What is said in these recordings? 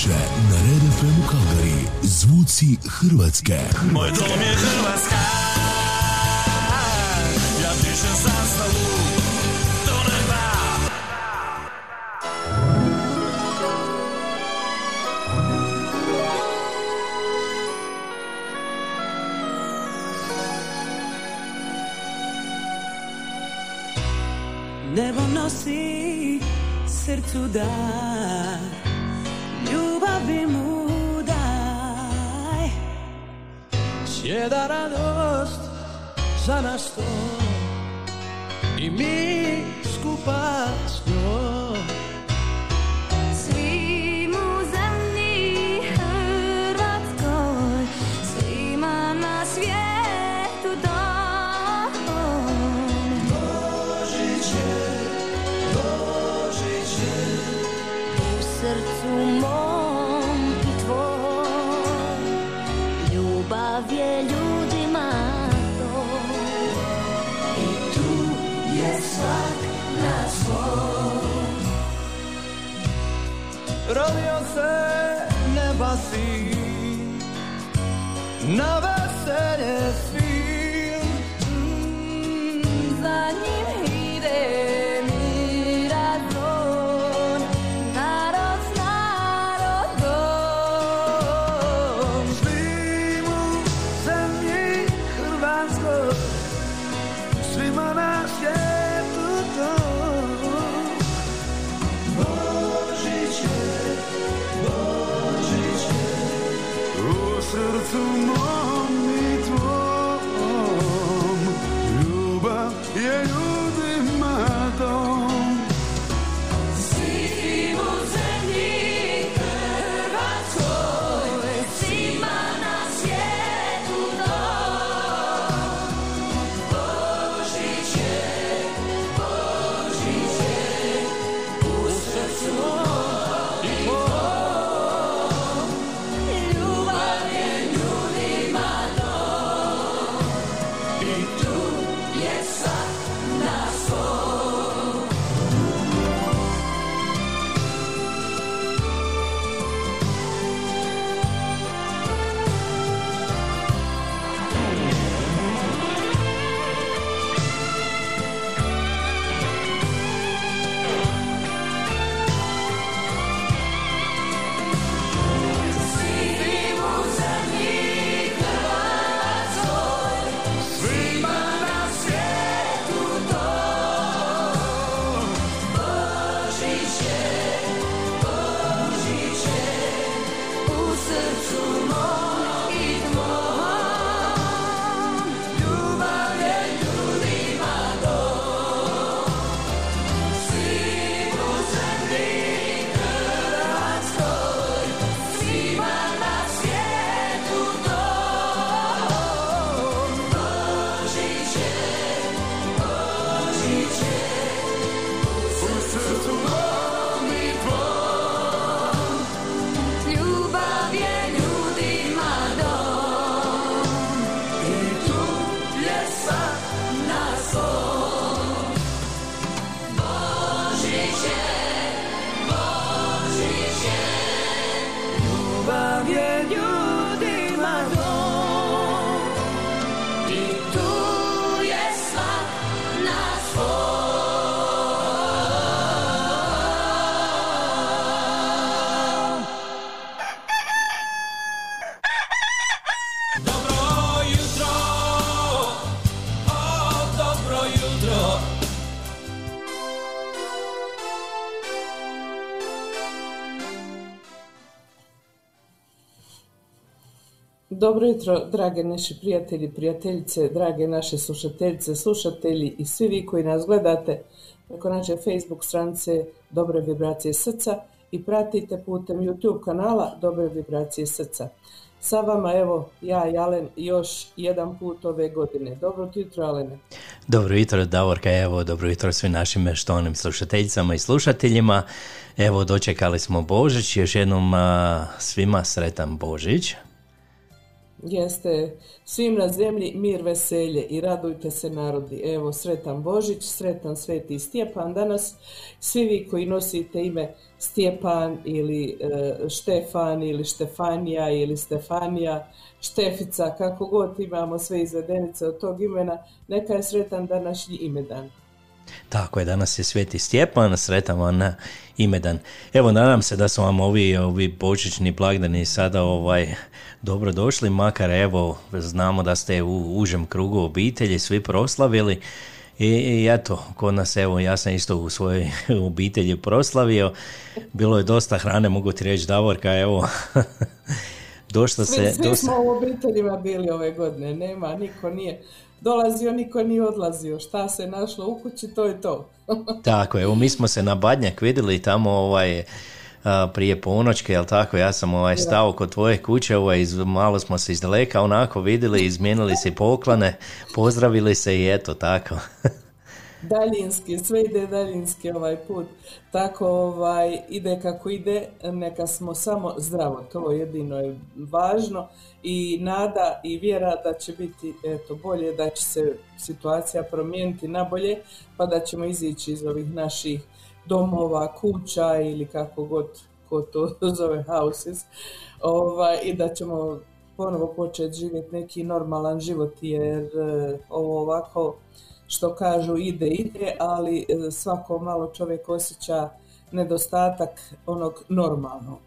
veče na Red FM u Kalgari. Zvuci Hrvatske. Moj dom je Hrvatska. Dobro jutro, drage naši prijatelji, prijateljice, drage naše slušateljice, slušatelji i svi vi koji nas gledate preko naše Facebook stranice Dobre vibracije srca i pratite putem YouTube kanala Dobre vibracije srca. Sa vama evo ja i Alen još jedan put ove godine. Dobro jutro Alene. Dobro jutro Davorka, evo dobro jutro svim našim meštonim slušateljicama i slušateljima. Evo dočekali smo Božić, još jednom svima sretan Božić. Jeste svim na zemlji mir, veselje i radujte se narodi. Evo, sretan Božić, sretan Sveti Stjepan danas. Svi vi koji nosite ime Stjepan ili e, Štefan ili Štefanija ili Stefanija, Štefica, kako god imamo sve izvedenice od tog imena, neka je sretan današnji imedan. Tako je, danas je Sveti Stjepan, sretan vam na imedan. Evo, nadam se da su vam ovi, ovi božićni blagdani sada ovaj, dobro došli, makar evo, znamo da ste u užem krugu obitelji svi proslavili. I, I eto, kod nas evo, ja sam isto u svojoj obitelji proslavio, bilo je dosta hrane, mogu ti reći Davorka, evo, došlo svi, se... Svi dosta... smo u obiteljima bili ove godine, nema, niko nije dolazio, niko nije odlazio. Šta se našlo u kući, to je to. tako je, mi smo se na Badnjak vidjeli tamo ovaj, prije ponoćke, jel tako, ja sam ovaj stao kod tvoje kuće, ovaj, iz, malo smo se iz daleka onako vidjeli, izmijenili se poklane, pozdravili se i eto tako. daljinski, sve ide daljinski ovaj put. Tako ovaj, ide kako ide, neka smo samo zdravo, to jedino je važno i nada i vjera da će biti eto, bolje, da će se situacija promijeniti na bolje, pa da ćemo izići iz ovih naših domova, kuća ili kako god ko to zove houses ovaj, i da ćemo ponovo početi živjeti neki normalan život jer eh, ovo ovako što kažu ide, ide, ali e, svako malo čovjek osjeća nedostatak onog normalnog.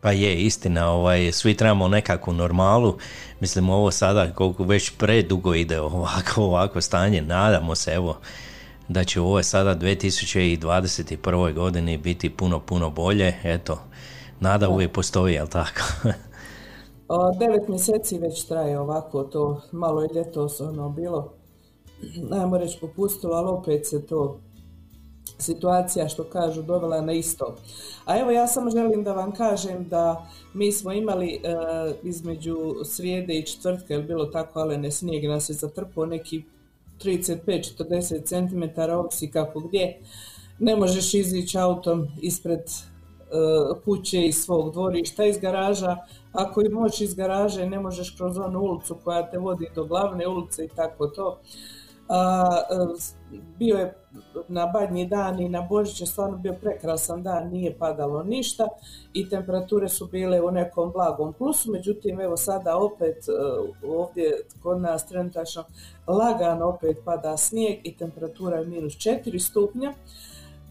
Pa je, istina, ovaj, svi trebamo nekakvu normalu, mislim ovo sada koliko već predugo ide ovako, ovako stanje, nadamo se evo da će u ovoj sada 2021. godini biti puno, puno bolje, eto, nada uvijek postoji, jel tako? o, devet mjeseci već traje ovako, to malo je ljetos ono bilo najmo reći popustilo, ali opet se to situacija što kažu dovela na isto. A evo ja samo želim da vam kažem da mi smo imali e, između srijede i četvrtka, je bilo tako, ale ne snijeg nas je zatrpao neki 35-40 cm, ovisi kako gdje. Ne možeš izići autom ispred e, kuće iz svog dvorišta, iz garaža. Ako i možeš iz garaže, ne možeš kroz onu ulicu koja te vodi do glavne ulice i tako to. A, bio je na badnji dan i na Božić je stvarno bio prekrasan dan, nije padalo ništa i temperature su bile u nekom blagom plusu, međutim evo sada opet e, ovdje kod nas trenutačno lagano opet pada snijeg i temperatura je minus 4 stupnja.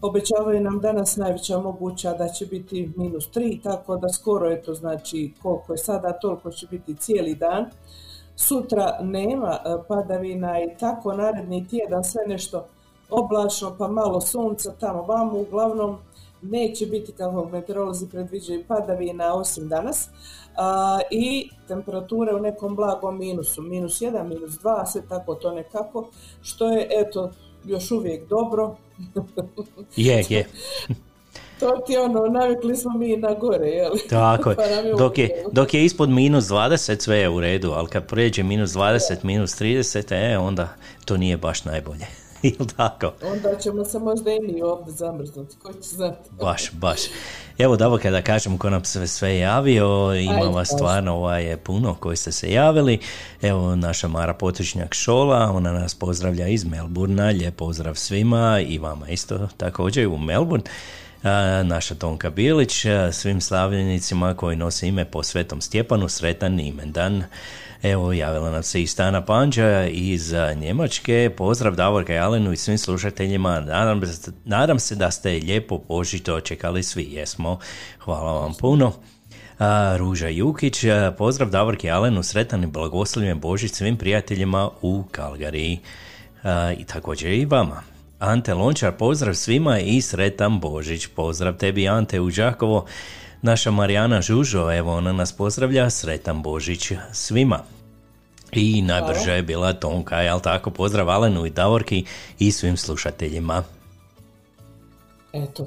Obećavaju nam danas najveća moguća da će biti minus 3, tako da skoro je to znači koliko je sada, toliko će biti cijeli dan. Sutra nema e, padavina i tako naredni tjedan sve nešto oblačno pa malo sunca tamo vamo uglavnom neće biti kako meteorolozi predviđaju padavina osim danas a, i temperature u nekom blagom minusu, minus 1, minus 2, sve tako to nekako, što je eto još uvijek dobro. Je, je. To ti ono, navikli smo mi na gore, jel? Tako je. Pa dok je, dok je ispod minus 20 sve je u redu, ali kad pređe minus 20, minus 30, e, onda to nije baš najbolje. Ili tako? Onda ćemo se možda i mi ovdje zamrznuti, ko će znati. Baš, baš. Evo da kada kažem ko nam se sve javio, ima vas stvarno ovaj, puno koji ste se javili. Evo naša Mara Potočnjak Šola, ona nas pozdravlja iz Melburna, lijep pozdrav svima i vama isto također u Melbourne naša Tonka Bilić, svim slavljenicima koji nose ime po Svetom Stjepanu, sretan imendan. Evo, javila nam se i Stana Panđa iz Njemačke. Pozdrav Davorka Jalenu i svim slušateljima. Nadam, nadam se da ste lijepo požito čekali svi. Jesmo. Hvala vam puno. A, Ruža Jukić, pozdrav Davorke Alenu, sretan i blagoslovljen Božić svim prijateljima u Kalgariji. I također i vama. Ante Lončar, pozdrav svima i sretan Božić. Pozdrav tebi Ante u Đakovo. Naša Marijana Žužo, evo ona nas pozdravlja, sretan Božić svima. I najbrža je bila Tonka, jel tako? Pozdrav Alenu i Davorki i svim slušateljima. Eto,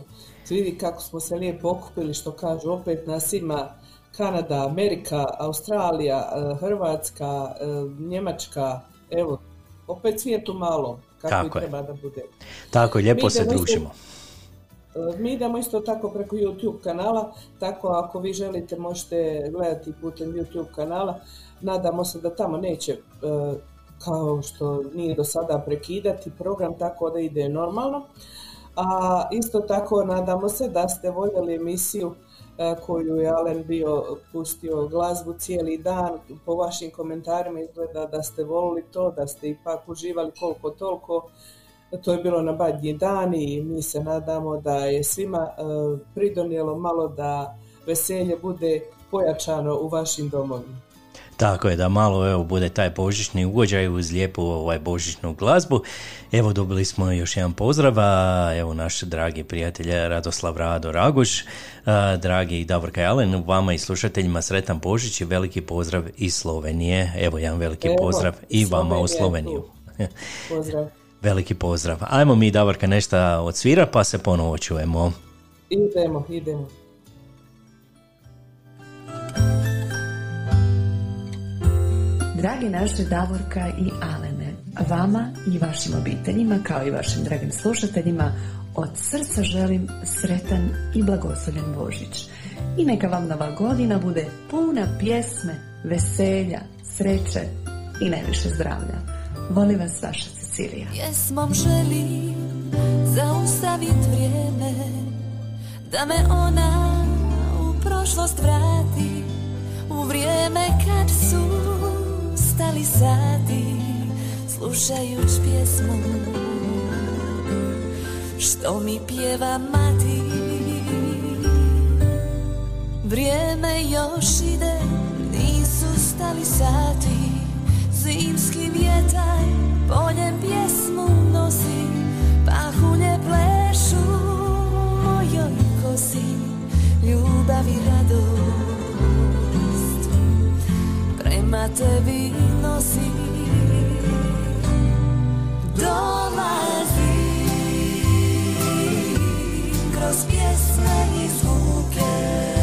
vidi kako smo se lijepo okupili, što kažu, opet nas ima Kanada, Amerika, Australija, e, Hrvatska, e, Njemačka, evo, opet svijetu malo, kako Tako i je. treba da bude. Tako, lijepo Mi se idemo isto- družimo. E, Mi idemo isto tako preko YouTube kanala, tako ako vi želite možete gledati putem YouTube kanala. Nadamo se da tamo neće, e, kao što nije do sada, prekidati program tako da ide normalno. A isto tako nadamo se da ste voljeli emisiju koju je Alen bio pustio glazbu cijeli dan. Po vašim komentarima izgleda da ste volili to, da ste ipak uživali koliko toliko. To je bilo na badnji dan i mi se nadamo da je svima e, pridonijelo malo da veselje bude pojačano u vašim domovima. Tako je, da malo evo bude taj božićni ugođaj uz lijepu ovaj božićnu glazbu. Evo dobili smo još jedan pozdrav, a evo naš dragi prijatelj Radoslav Rado Raguš, a, dragi Davorka Jalen, vama i slušateljima sretan Božić i veliki pozdrav iz Slovenije. Evo jedan veliki Evo, pozdrav i vama u Sloveniju. Pozdrav. veliki pozdrav. Ajmo mi Davorka nešto odsvira pa se ponovo čujemo. Idemo, idemo. Dragi naše Davorka i Alene, vama i vašim obiteljima, kao i vašim dragim slušateljima, od srca želim sretan i blagoslovljen Božić. I neka vam nova godina bude puna pjesme, veselja, sreće i najviše zdravlja. Volim vas vaša Cecilija. Pjesmom želim zaustavit vrijeme Da me ona u prošlost vrati U vrijeme kad su stali sati Slušajuć pjesmu. Što mi pjeva mati? Vrijeme još ide, nisu stali sati. Zimski vjetar poljem pjesmu nosi Pahulje plešu mojoj kosi. Ljubav i radost prema tebi nosi Dolazi kroz pjesme i zvuke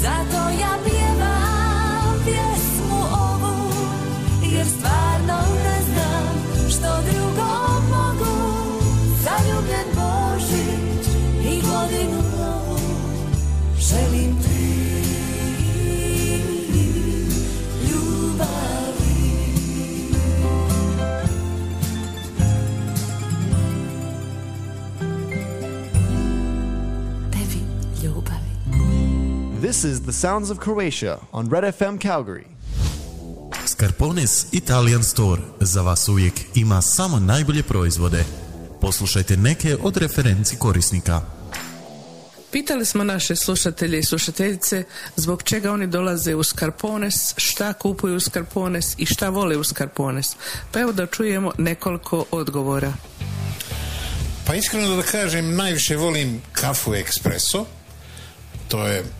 Zato This is the sounds of Croatia on Red FM Calgary. Scarpones Italian Store za vas uvijek ima samo najbolje proizvode. Poslušajte neke od referenci korisnika. Pitali smo naše slušatelje i slušateljice zbog čega oni dolaze u Skarpones, šta kupuju u Skarpones i šta vole u Skarpones. Pa evo da čujemo nekoliko odgovora. Pa iskreno da kažem, najviše volim kafu ekspreso. To je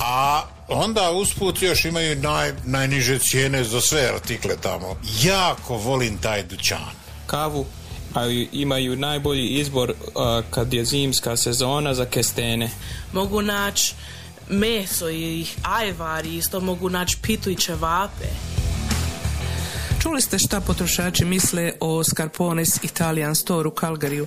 A onda usput još imaju naj, najniže cijene za sve artikle tamo. Jako volim taj dućan. Kavu a imaju najbolji izbor a, kad je zimska sezona za kestene. Mogu naći meso i ajvar, isto mogu naći pitu i čevape. Čuli ste šta potrošači misle o Scarpones Italian Store u Calgaryu.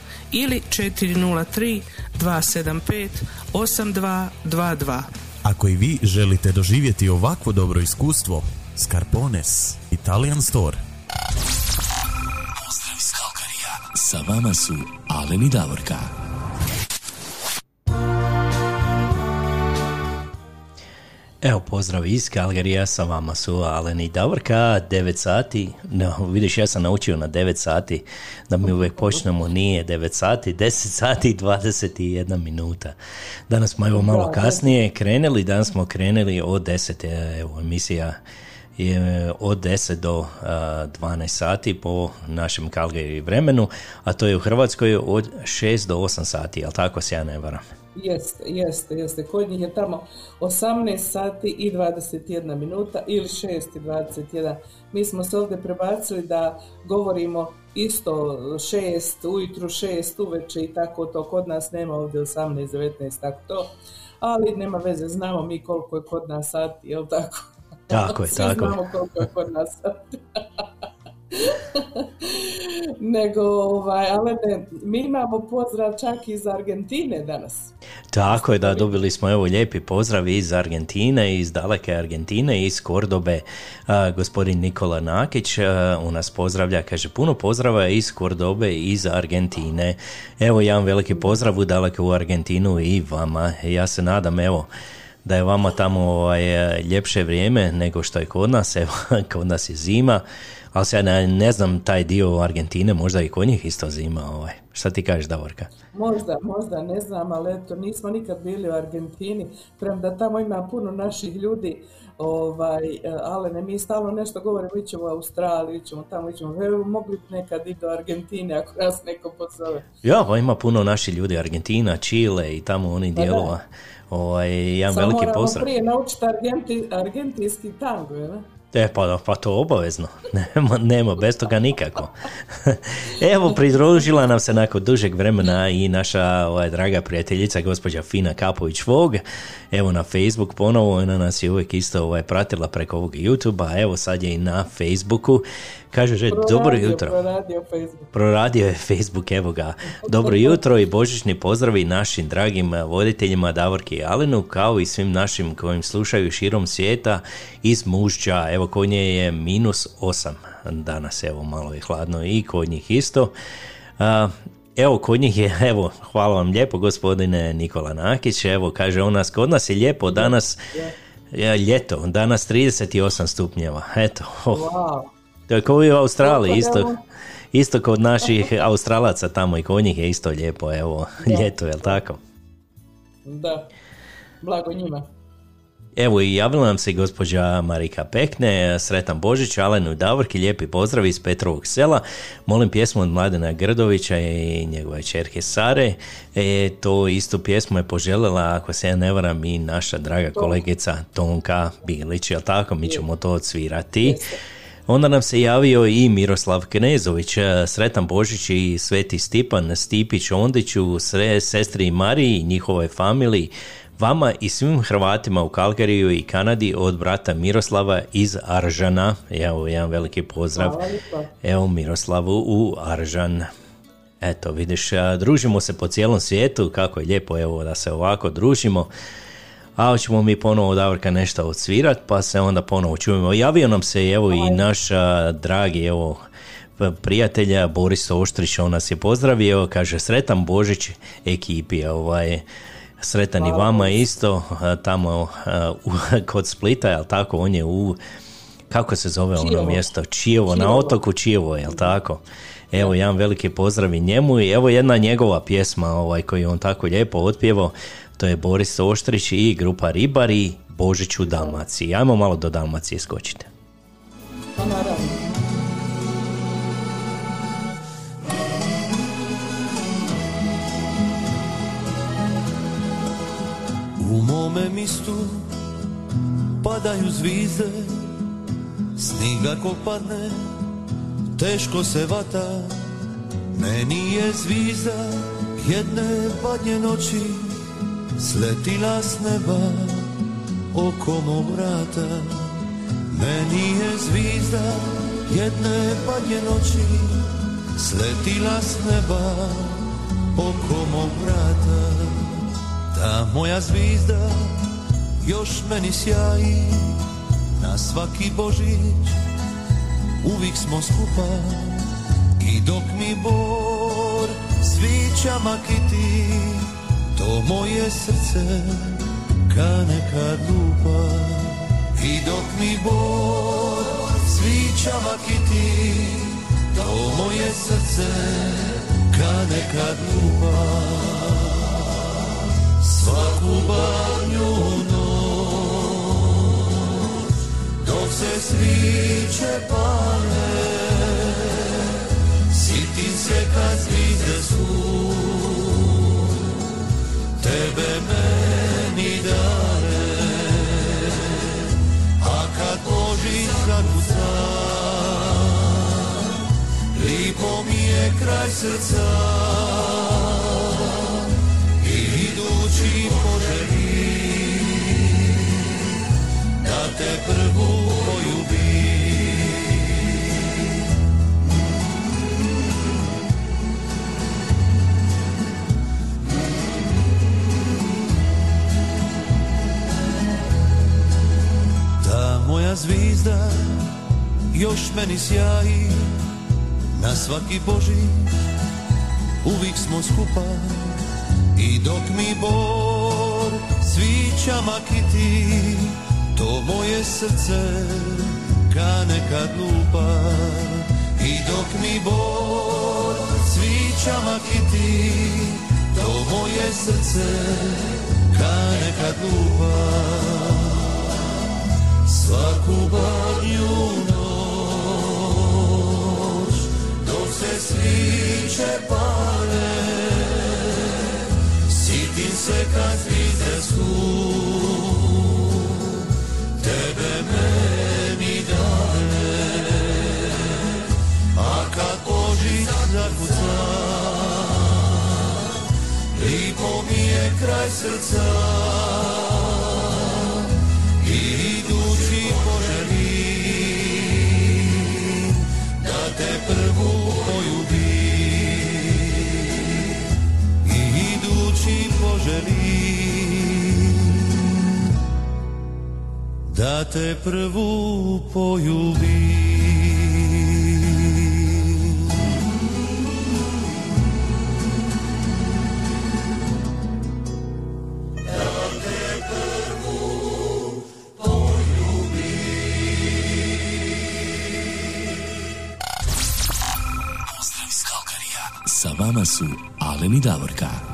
ili 403 275 8222. Ako i vi želite doživjeti ovakvo dobro iskustvo, Scarpones Italian Store. Pozdrav iz Kalkarija. Sa vama su Alen i Davorka. Evo pozdrav iz Kalgarija, sa vama su Alen i Davorka, 9 sati, no, vidiš ja sam naučio na 9 sati da mi uvijek počnemo, nije 9 sati, 10 sati i 21 minuta. Danas smo evo malo kasnije krenuli, danas smo krenuli od 10, evo emisija je od 10 do a, 12 sati po našem Calgary vremenu, a to je u Hrvatskoj od 6 do 8 sati, jel tako se ja ne varam? Jeste, jeste, jeste. Kod njih je tamo 18 sati i 21 minuta ili 6 i 21. Mi smo se ovdje prebacili da govorimo isto 6 ujutru, 6 uveče i tako to. Kod nas nema ovdje 18, 19, tako to. Ali nema veze, znamo mi koliko je kod nas sati, jel tako? Tako je, Svi tako je. znamo koliko je kod nas sati. Nego, ovaj, ali ne, mi imamo pozdrav čak iz Argentine danas. Tako je, da, dobili smo evo lijepi pozdrav iz Argentine, iz daleke Argentine, iz Kordobe. A, gospodin Nikola Nakić a, u nas pozdravlja, kaže puno pozdrava iz Kordobe, iz Argentine. Evo jedan veliki pozdrav u daleke u Argentinu i vama. Ja se nadam, evo, da je vama tamo ovaj, ljepše vrijeme nego što je kod nas, evo, kod nas je zima, ali se ja ne, ne znam taj dio Argentine, možda i kod njih isto zima, ovaj. Šta ti kažeš, Davorka? Možda, možda, ne znam, ali eto, nismo nikad bili u Argentini, premda tamo ima puno naših ljudi, ovaj, ale ne, mi stalno nešto govorimo, ićemo u Australiju, ićemo tamo, ićemo, evo, mogli bi nekad i do Argentine, ako nas neko pozove. Ja, pa ima puno naših ljudi, Argentina, Čile i tamo oni Pa da. Ovaj, jedan Samo veliki moramo pozdrav. prije naučiti argenti, argentinski tango, ne? E, pa, pa to obavezno. Nema, nema, bez toga nikako. Evo, pridružila nam se nakon dužeg vremena i naša ovaj, draga prijateljica, gospođa Fina Kapović-Vog. Evo na Facebook ponovo, ona nas je uvijek isto ovaj, pratila preko ovog YouTube-a, evo sad je i na Facebooku. Kaže, že, dobro Proradio, jutro. Proradio Facebook. Proradio je Facebook, evo ga. Dobro jutro i božićni pozdravi našim dragim voditeljima Davorki i Alenu, kao i svim našim kojim slušaju širom svijeta iz Mušća. Evo, kod nje je minus 8 danas, evo, malo je hladno i kod njih isto. A, Evo, kod njih je, evo, hvala vam lijepo gospodine Nikola Nakić, evo, kaže on nas, kod nas je lijepo, danas je ljeto, danas 38 stupnjeva, eto, oh. Wow. To je kao i u Australiji, isto, isto kod naših Australaca tamo i kod njih je isto lijepo, evo, Da. ljeto, jel tako? Da, blago njima. Evo i javila nam se gospođa Marika Pekne, sretan Božić, Alenu i Davorki, lijepi pozdrav iz Petrovog sela. Molim pjesmu od Mladena Grdovića i njegove čerke Sare. E, to istu pjesmu je poželjela, ako se ja ne varam, i naša draga kolegica Tonka Bilić, jel tako? Mi ćemo to odsvirati. Onda nam se javio i Miroslav Knezović, Sretan Božić i Sveti Stipan Stipić Ondiću, sre, sestri Mariji i njihovoj familiji, vama i svim Hrvatima u Kalgariju i Kanadi od brata Miroslava iz Aržana. Evo, jedan veliki pozdrav. Evo Miroslavu u Aržan. Eto, vidiš, družimo se po cijelom svijetu, kako je lijepo evo da se ovako družimo. A hoćemo mi ponovo od Avrka nešto odsvirat, pa se onda ponovo čujemo. Javio nam se evo i naš dragi evo prijatelja Boris Oštrić, on nas je pozdravio, kaže sretan Božić ekipi, ovaj, Sretan i vama isto, tamo kod Splita, jel tako, on je u, kako se zove ono mjesto, Čijevo, na otoku Čijevo, jel tako? Evo, jedan veliki pozdrav i njemu i evo jedna njegova pjesma ovaj, koju on tako lijepo otpjevo, to je Boris Oštrić i grupa Ribari, Božić u Dalmaciji. Ajmo malo do Dalmacije skočite. U mome mistu padaju zvizde Sniga ko padne, teško se vata Meni je zvizda jedne badnje noći Sletila s neba oko mog vrata. Meni je zvizda jedne badnje noći. Sletila s neba oko mog vrata. Ta moja zvizda još meni sjaji. Na svaki Božić uvijek smo skupa. I dok mi bor svića makiti To moje srce ka nekad lupa. I dok mi bor svića makiti To moje srce ka nekad lupa. Svaku badnju noć dok se sviće pale sitim se kad zvizde su tebe meni dare a kad Boži zakuca lipo mi je kraj srca moja zvizda još meni sjaji na svaki Boži uvijek smo skupa i dok mi bor svića makiti, to moje srce ka nekad lupa. I dok mi bor svića makiti, to moje srce ka nekad lupa. Svaku badnju noć, se sviće pale, Sitim se kad su Tebe meni dane. A kraj srca poželi da te prvu. Pozdrav iz Kalkarija. Sa vama su Davorka.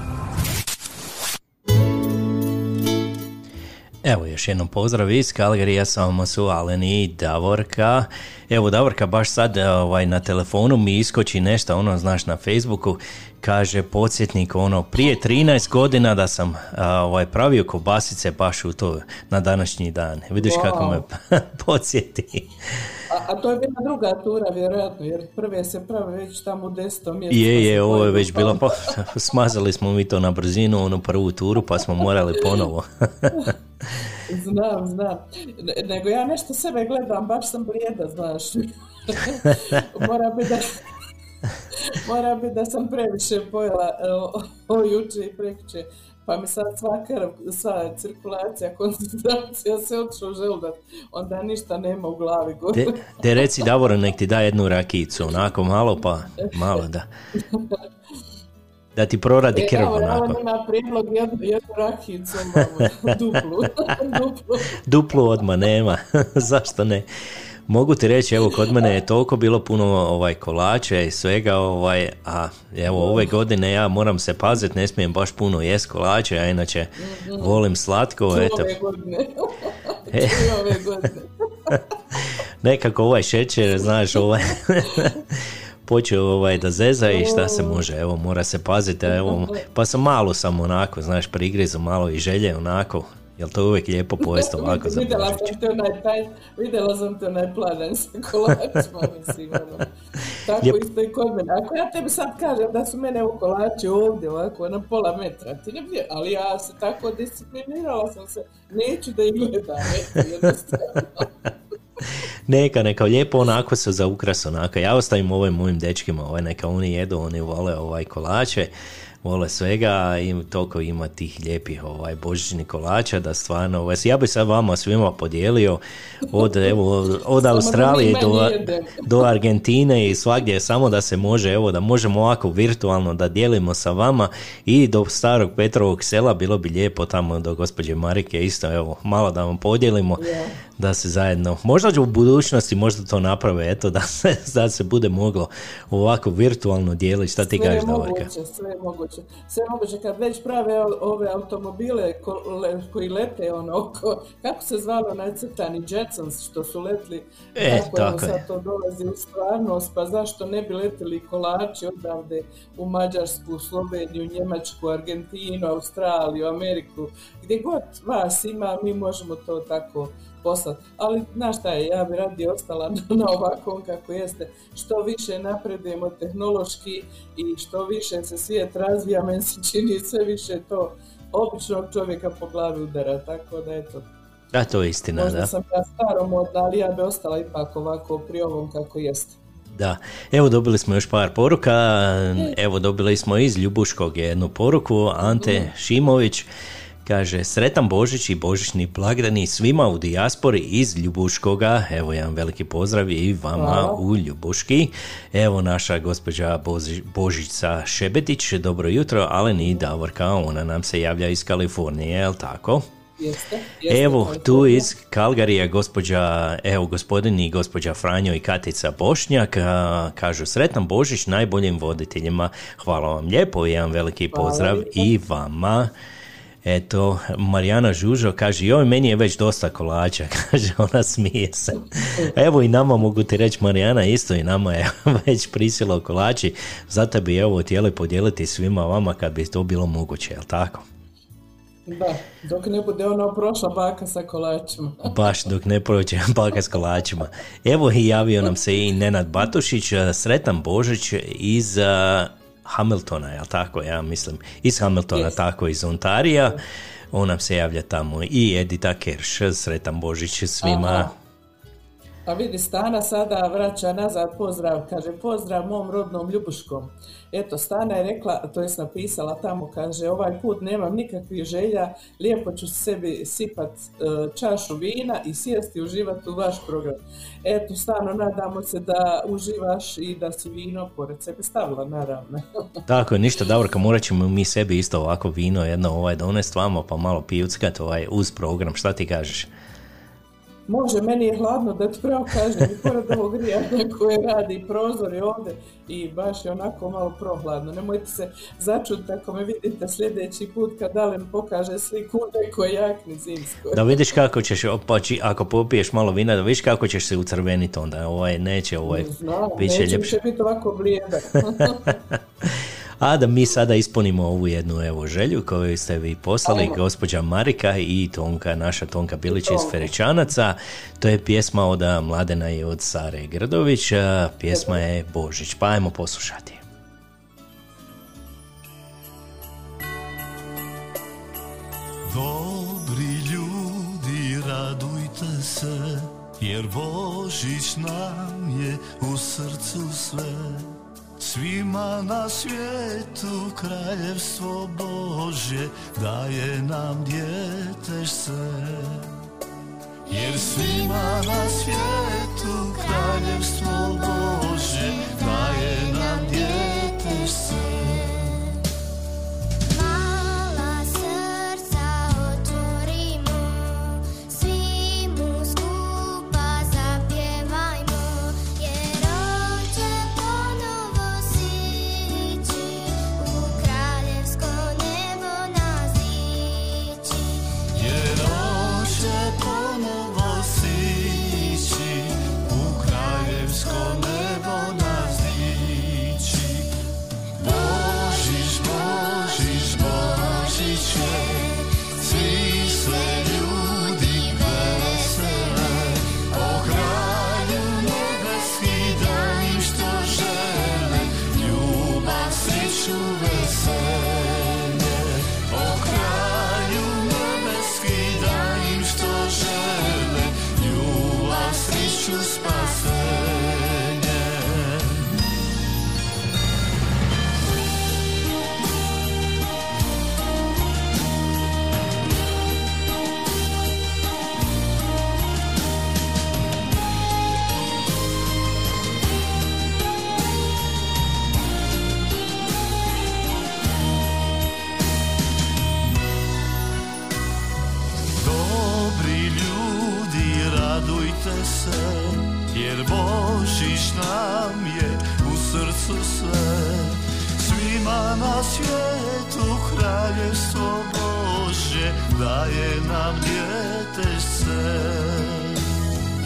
Evo još jednom pozdrav iz Kalgarija, samo su Aleni i Davorka. Evo Davorka baš sad ovaj, na telefonu mi iskoči nešto, ono znaš na Facebooku, kaže podsjetnik ono prije 13 godina da sam a, ovaj, pravio kobasice baš u to na današnji dan. Vidiš kako me podsjeti. A, a to je bila druga tura, vjerojatno, jer prve se prave već tamo u desetom mjestu. Je, pa je, se ovo je već bilo, po, smazali smo mi to na brzinu, onu prvu turu, pa smo morali ponovo. Znam, znam. Ne- Nego ja nešto sebe gledam, baš sam blijeda, znaš. Mora biti da... Mora biti da sam previše pojela e, o, o juče i prekjuče. Pa mi sad sva krv, sva cirkulacija, koncentracija se otišla u želudac. Onda ništa nema u glavi. Te, te reci Davoro, nek ti da jednu rakicu, onako malo pa, malo da. Da ti proradi E, krv evo, evo onako. ima prijedlog jednu, jednu rakicu, mamu, duplu, duplu. Duplu odma nema, zašto ne? Mogu ti reći, evo, kod mene je toliko bilo puno ovaj kolača i svega, ovaj, a evo ove godine ja moram se paziti, ne smijem baš puno jest kolača, ja inače volim slatko, Tu eto, ove godine. E. Ove godine. nekako ovaj šećer, znaš, ovaj, počeo ovaj da zeza i šta se može, evo, mora se paziti, a evo, pa sam malo sam onako, znaš, prigrizu malo i želje onako, jel to uvijek lijepo pojesti ovako za vidjela sam te onaj taj, vidjela sam te onaj pladan sa kolačima, mislim, ono. Tako isto i kod mene. Ako ja tebi sad kažem da su mene u kolači ovdje, ovako, na pola metra, ti ne bi, ali ja se tako disciplinirala sam se, neću da ih gledam. Neka, neka lijepo onako se za ukras onako. Ja ostavim ovim mojim dečkima, ovaj, neka oni jedu, oni vole ovaj kolače, vole svega i toliko ima tih lijepih ovaj božićnih kolača da stvarno, ovaj, ja bi sad vama svima podijelio od, evo, od Australije do, do Argentine i svagdje samo da se može, evo da možemo ovako virtualno da dijelimo sa vama i do starog Petrovog sela bilo bi lijepo tamo do gospođe Marike isto, evo, malo da vam podijelimo da se zajedno, možda u budućnosti možda to naprave, eto da se, da se bude moglo ovako virtualno dijeliti, šta ti kažeš Davorka? sve je moguće. Sve je moguće. Kad već prave ove automobile ko- le- koji lete ono oko, kako se zvalo najcrtani Jetsons što su letli, E, evo tako je. sad to dolazi u stvarnost, pa zašto ne bi letili kolači odavde u Mađarsku, Sloveniju, Njemačku, Argentinu, Australiju, Ameriku, gdje god vas ima, mi možemo to tako poslati. Ali, znaš šta je, ja bi radije ostala na ovakvom kako jeste. Što više napredujemo tehnološki i što više se svijet razvija, meni se čini sve više to običnog čovjeka po glavi udara, tako da eto. Da, to je istina, Možda da. sam ja staromodna, ali ja bi ostala ipak ovako pri ovom kako jeste. Da, evo dobili smo još par poruka, evo dobili smo iz Ljubuškog jednu poruku, Ante Šimović kaže sretan Božić i božićni blagdani svima u dijaspori iz Ljubuškoga, evo jedan veliki pozdrav i vama Hvala. u Ljubuški, evo naša gospođa Boži- Božica Šebetić, dobro jutro, Alen i Davorka, ona nam se javlja iz Kalifornije, jel tako? Jeste? jeste Evo, tu iz Kalgarija gospođa, evo gospodin i gospođa Franjo i Katica Bošnjak a, kažu sretan Božić najboljim voditeljima. Hvala vam lijepo i jedan veliki Hvala pozdrav lijepo. i vama. Eto, Marijana Žužo kaže, joj, meni je već dosta kolača, kaže, ona smije se. Evo i nama mogu ti reći, Marijana, isto i nama je već prisilo kolači, zato bi evo htjeli podijeliti svima vama kad bi to bilo moguće, jel tako? Da, dok ne bude ono prošla baka sa kolačima. Baš dok ne prođe baka s kolačima. Evo i javio nam se i Nenad Batušić, sretan Božić iz Hamiltona, jel tako, ja mislim, iz Hamiltona, Jest. tako, iz Ontarija. On nam se javlja tamo i Edita Kerš, sretan Božić svima. Aha. Pa vidi, Stana sada vraća nazad pozdrav, kaže pozdrav mom rodnom Ljubuškom. Eto, Stana je rekla, to jest napisala tamo, kaže ovaj put nemam nikakvih želja, lijepo ću sebi sipat e, čašu vina i sjesti uživati u vaš program. Eto, Stano, nadamo se da uživaš i da si vino pored sebe stavila, naravno. Tako je, ništa Davorka, morat ćemo mi sebi isto ovako vino jedno ovaj donest vama pa malo pijuckat ovaj uz program, šta ti kažeš? Može, meni je hladno da ti pravo kažem, i pored ovog grijanja koje radi prozor i ovdje i baš je onako malo prohladno. Nemojte se začuti ako me vidite sljedeći put kad Alen pokaže sliku u nekoj jakni zimskoj. Da vidiš kako ćeš, pa či- ako popiješ malo vina, da vidiš kako ćeš se ucrveniti onda. Ovaj, neće, ovaj, Znam, bit će neće ljepše. biti ovako blijeda. A da mi sada ispunimo ovu jednu evo želju koju ste vi poslali, Ajmo. gospođa Marika i Tonka, naša Tonka Bilić iz. Feričanaca. To je pjesma od Mladena i od Sare Grdović. Pjesma je Božić, pa ajmo poslušati. Dobri ljudi, radujte se, jer Božić nam je u srcu sve. Svima na svijetu kraljevstvo Božje daje nam djete se. Jer svima na svijetu kraljevstvo Božje daje nam djete nam je u srcu sve. Svima na svijetu kraljevstvo Bože daje nam djete se.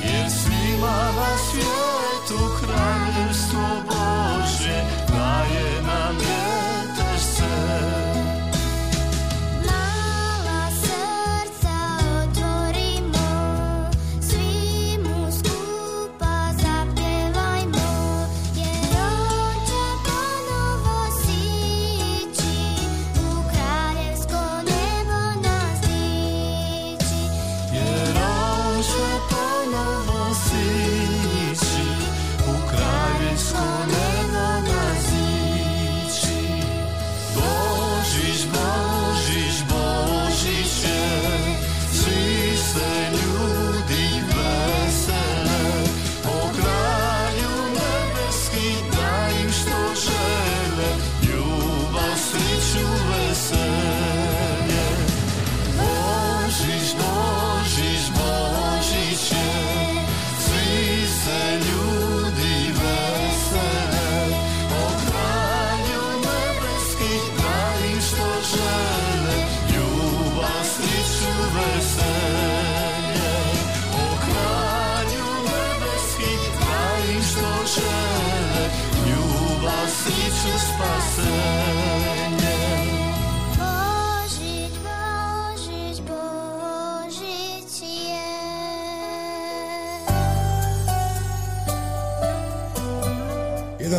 Jer svima na svijetu kraljevstvo Bože daje nam djete se.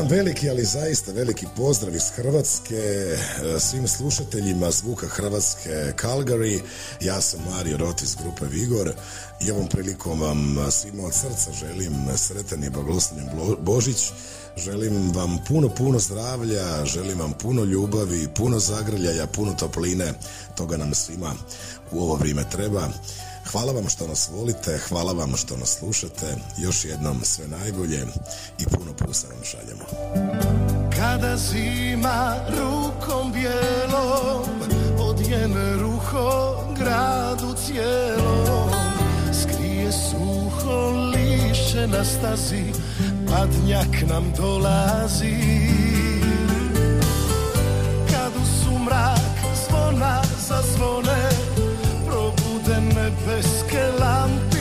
Jedan veliki, ali zaista veliki pozdrav iz Hrvatske e, svim slušateljima Zvuka Hrvatske Calgary. Ja sam Mario Rot iz grupe Vigor i ovom prilikom vam svima od srca želim sretan i blagoslovljen Božić. Želim vam puno, puno zdravlja, želim vam puno ljubavi, puno zagrljaja, puno topline. Toga nam svima u ovo vrijeme treba. Hvala vam što nas volite, hvala vam što nas slušate. Još jednom sve najbolje i puno plusa vam šaljemo. Kada zima rukom bijelom odjene ruho gradu cijelom skrije su na stazi, padnjak nam dolazi. Kad u sumrak zvona zazvone, bis gelandet.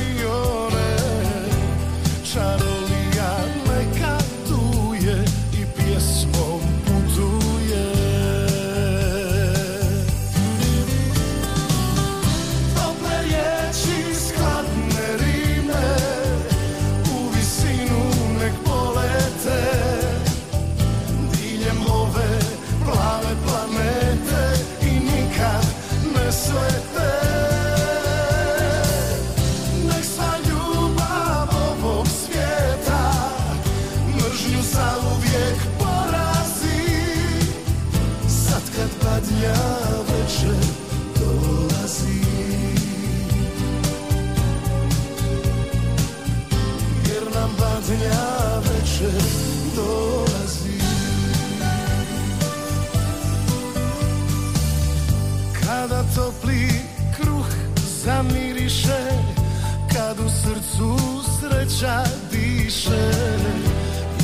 Sreća diše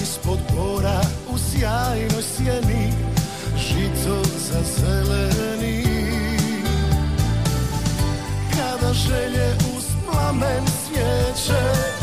Ispod gora u sjajnoj sjeni Žito za zeleni. Kada želje uz plamen svijeće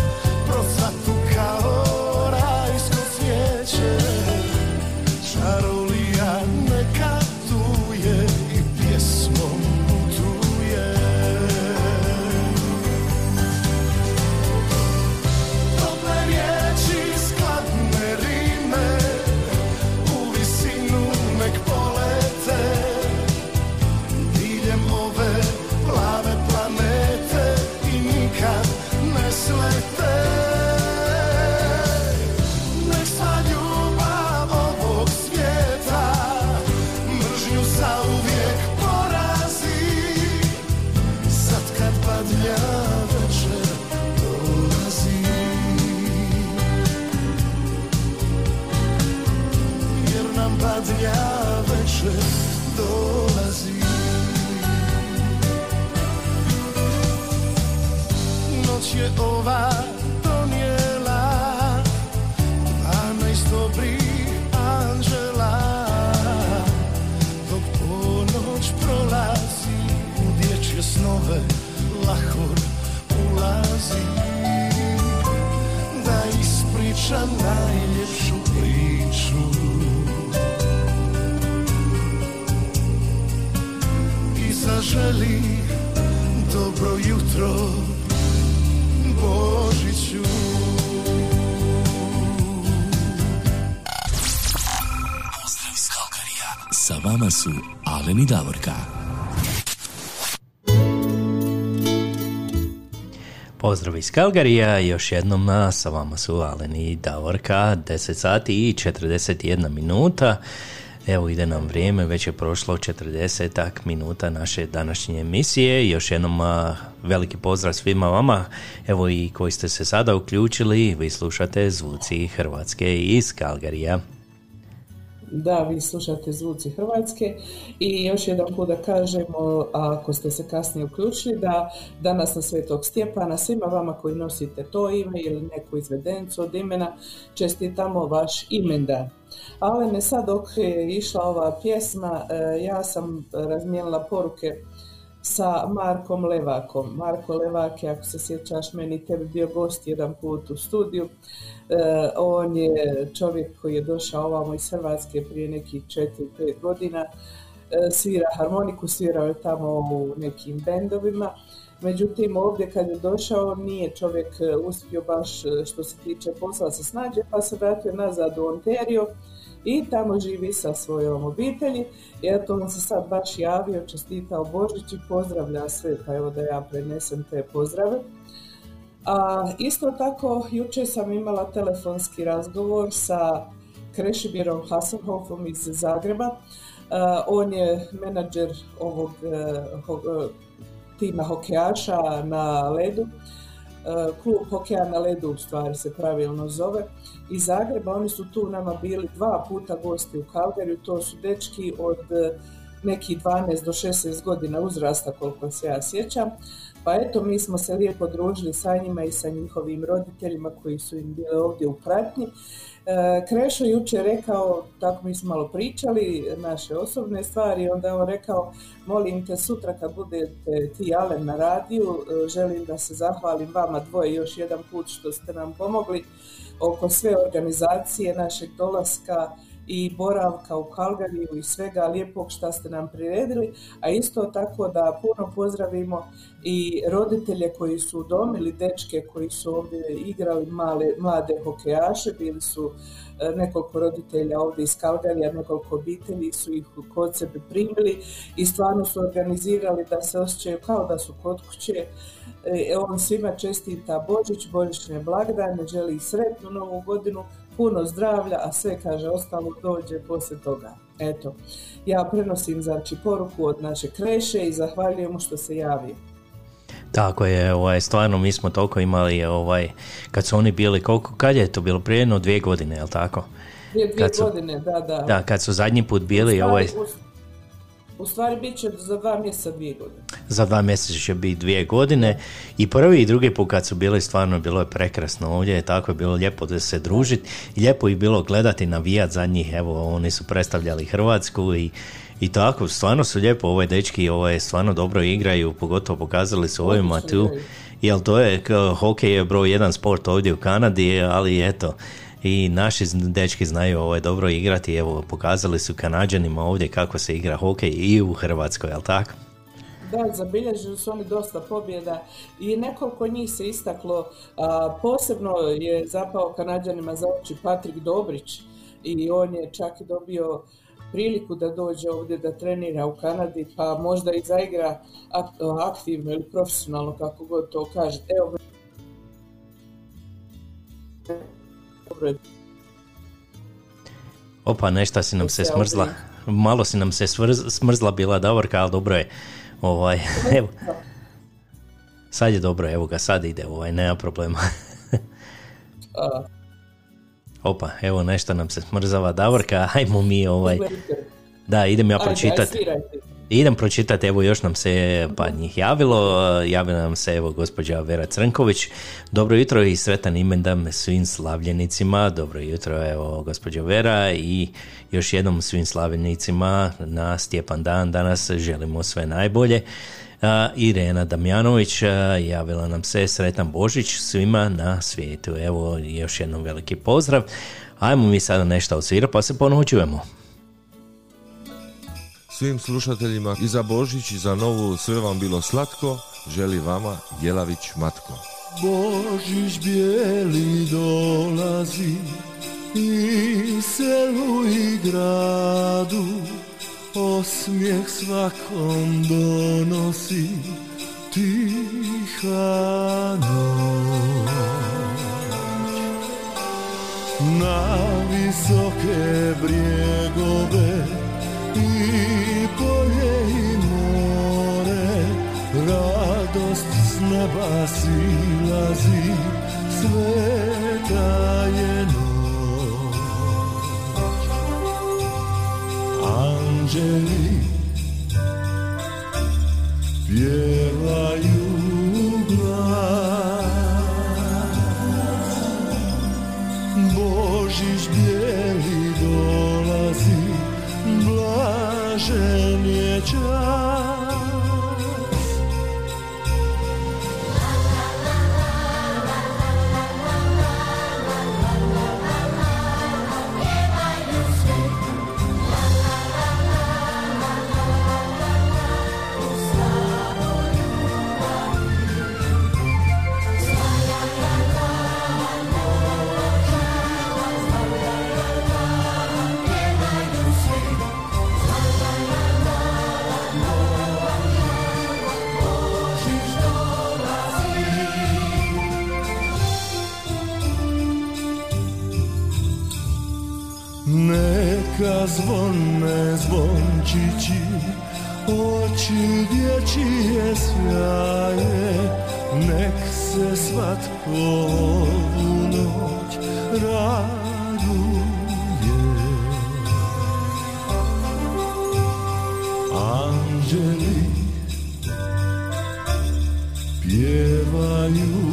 ispriča najljepšu priču I zaželi dobro jutro Božiću Pozdrav iz Kalkarija. Sa vama su Alen i Davorka. Pozdrav iz Kalgarija, još jednom sa vama su Alen i Davorka, 10 sati i 41 minuta. Evo ide nam vrijeme, već je prošlo 40 minuta naše današnje emisije. Još jednom veliki pozdrav svima vama, evo i koji ste se sada uključili, vi slušate Zvuci Hrvatske iz Kalgarija. Da, vi slušate Zvuci Hrvatske i još jedan put da kažemo, ako ste se kasnije uključili, da danas na Svetog Stjepana svima vama koji nosite to ime ili neku izvedencu od imena, čestitamo vaš imendan. Ali ne sad dok je išla ova pjesma, e, ja sam razmijenila poruke sa Markom Levakom. Marko Levak ako se sjećaš, meni tebi bio gost jedan put u studiju. E, on je čovjek koji je došao ovamo iz Hrvatske prije nekih 4-5 godina. E, svira harmoniku, svirao je tamo u nekim bendovima. Međutim, ovdje kad je došao nije čovjek e, uspio baš e, što se tiče posla se snađe, pa se vratio nazad u Ontario i tamo živi sa svojom obitelji. I eto, on se sad baš javio, čestitao Božić i pozdravlja sve, pa evo da ja prenesem te pozdrave. A isto tako, jučer sam imala telefonski razgovor sa Krešibirom Hasselhoffom iz Zagreba. A, on je menadžer ovog e, ho- e, tima hokejaša na ledu. E, Klub hokeja na ledu u stvari se pravilno zove. Iz Zagreba oni su tu nama bili dva puta gosti u Kalgariju. To su dečki od e, neki 12 do 16 godina uzrasta koliko se ja sjećam. Pa eto, mi smo se lijepo družili sa njima i sa njihovim roditeljima koji su im bili ovdje u pratnji. E, Krešo jučer rekao, tako mi smo malo pričali, naše osobne stvari, onda je on rekao, molim te sutra kad budete ti Alen na radiju, e, želim da se zahvalim vama dvoje još jedan put što ste nam pomogli oko sve organizacije našeg dolaska i boravka u Kalgariju i svega lijepog šta ste nam priredili, a isto tako da puno pozdravimo i roditelje koji su udomili dečke koji su ovdje igrali male, mlade hokejaše, bili su e, nekoliko roditelja ovdje iz Kalgarija, nekoliko obitelji su ih kod sebe primili i stvarno su organizirali da se osjećaju kao da su kod kuće. E, On svima čestita Božić, Božićne blagdane, želi sretnu novu godinu, puno zdravlja, a sve kaže ostalo dođe poslije toga. Eto, ja prenosim znači poruku od naše kreše i zahvaljujem mu što se javio. Tako je, ovaj, stvarno mi smo toliko imali, ovaj, kad su oni bili, koliko, kad je to bilo, prije jedno dvije godine, jel tako? Dvije Kad su- godine, da, da. Da, kad su zadnji put bili, U ovaj, stvari- u, u stvari bit će za dva mjeseca dvije godine. za dva mjeseca će biti dvije godine. I prvi i drugi put kad su bili stvarno bilo je prekrasno ovdje, tako je bilo lijepo da se družiti lijepo je bilo gledati navijat za njih, evo oni su predstavljali Hrvatsku i i tako, stvarno su lijepo, ovaj dečki ovaj, stvarno dobro igraju, pogotovo pokazali su ovima tu, jel to je, hokej je broj jedan sport ovdje u Kanadi, ali eto, i naši dečki znaju ovaj, dobro igrati, evo, pokazali su Kanađanima ovdje kako se igra hokej i u Hrvatskoj, jel tako? Da, zabilježili su oni dosta pobjeda i nekoliko njih se istaklo. A, posebno je zapao Kanadjanima za oči Patrik Dobrić i on je čak i dobio priliku da dođe ovdje da trenira u Kanadi, pa možda i zaigra ak- aktivno ili profesionalno, kako god to kažete. Evo, dobro Opa, nešto si nam se smrzla. Malo si nam se svrz- smrzla bila Davorka, ali dobro je. Ovaj, evo. Sad je dobro, evo ga, sad ide, ovaj, nema problema. Opa, evo nešto nam se smrzava Davorka, ajmo mi ovaj... Da, idem ja pročitati. Idem pročitati, evo još nam se pa njih javilo, javila nam se evo gospođa Vera Crnković. Dobro jutro i sretan imendan svim slavljenicima. Dobro jutro evo gospođa Vera i još jednom svim slavljenicima na Stjepan dan danas želimo sve najbolje. Irena Damjanović javila nam se sretan Božić svima na svijetu. Evo još jednom veliki pozdrav. Ajmo mi sada nešto odsvirati pa se ponovo. Svim slušateljima i za Božić i za novu sve vam bilo slatko, želi vama Jelavić Matko. Božić bijeli dolazi i selu i gradu osmijeh svakom donosi tiha noć. Na visoke brijegove i polje i more radost s neba silazi sveta je noć. Anđeli pjevaju glas. Božić bijeli blažen je Neka zvone zvončići, oči dječije sjaje, nek se svatko ovu noć raduje. anđeli pjevaju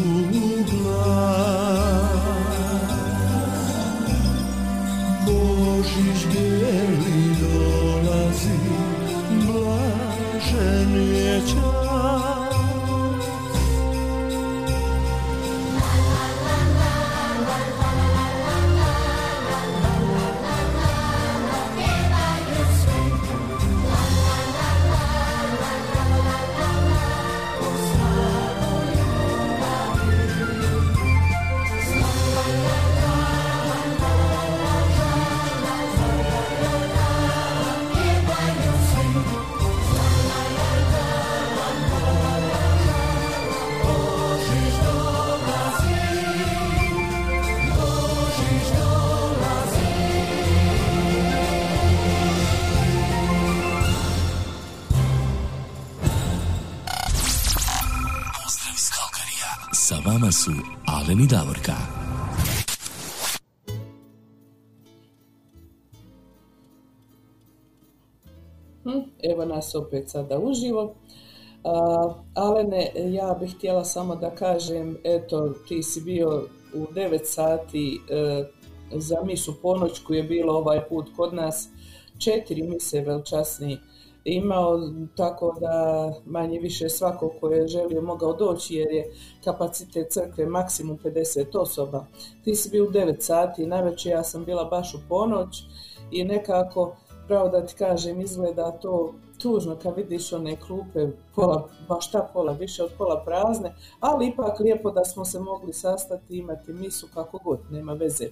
Su Alen i Davorka. Hm, Evo nas opet sada uživo. Alene, ja bih htjela samo da kažem, eto, ti si bio u 9 sati e, za misu ponoć koju je bilo ovaj put kod nas. Četiri mise velčasni imao, tako da manje više svako ko je želio mogao doći jer je kapacitet crkve maksimum 50 osoba. Ti si bio u 9 sati, najveće ja sam bila baš u ponoć i nekako pravo da ti kažem, izgleda to tužno kad vidiš one klupe, pola, baš ta pola, više od pola prazne, ali ipak lijepo da smo se mogli sastati i imati misu kako god, nema veze.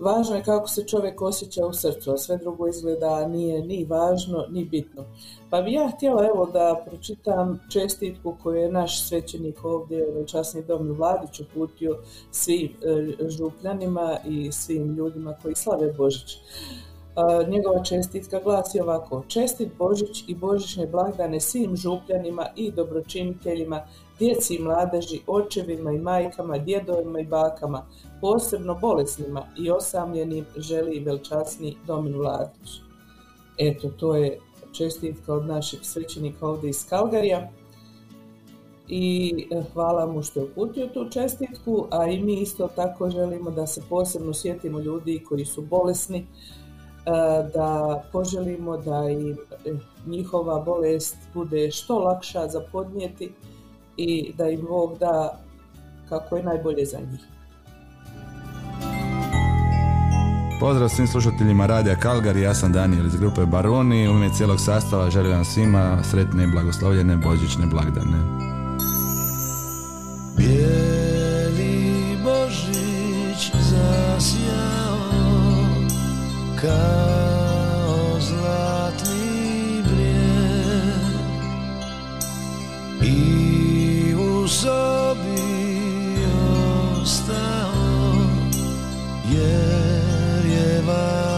Važno je kako se čovjek osjeća u srcu, a sve drugo izgleda nije ni važno, ni bitno. Pa bi ja htjela evo da pročitam čestitku koju je naš svećenik ovdje, časni dom Vladić uputio svim e, župljanima i svim ljudima koji slave Božić. A, Njegova čestitka glasi ovako. Čestit Božić i Božićne blagdane svim župljanima i dobročiniteljima, djeci i mladeži, očevima i majkama, djedovima i bakama, posebno bolesnima i osamljenim želi i velčasni Domin Vladić. Eto, to je čestitka od našeg svećenika ovdje iz Kalgarija i e, hvala mu što je uputio tu čestitku, a i mi isto tako želimo da se posebno sjetimo ljudi koji su bolesni, e, da poželimo da i e, njihova bolest bude što lakša za podnijeti i da im Bog da kako je najbolje za njih. Pozdrav svim slušateljima Radija Kalgari, ja sam Daniel iz grupe Baroni. U ime cijelog sastava želim vam svima sretne i blagoslovljene božićne blagdane. Bijeli Božić zasjao kao je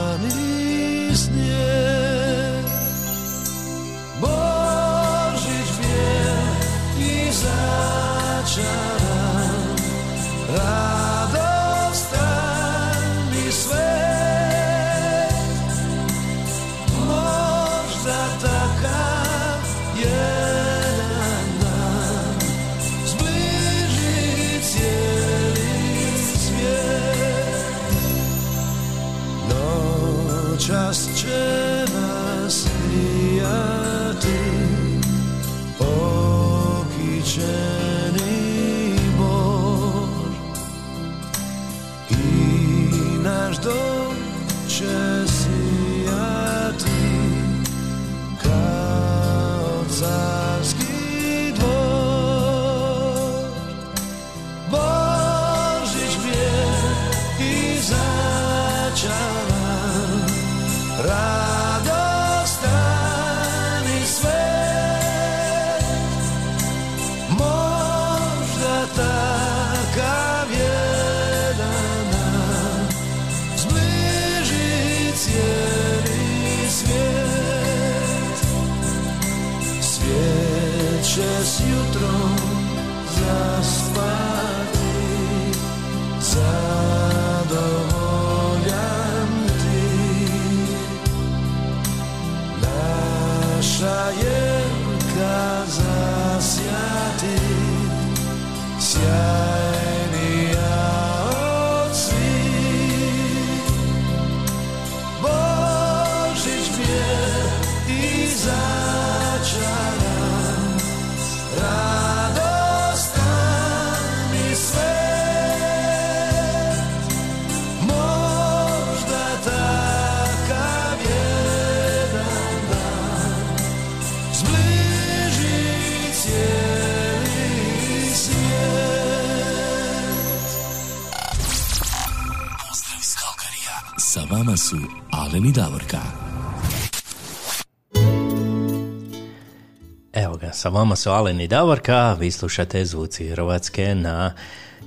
sa vama su Alen i Davorka, vi slušate Zvuci Hrvatske na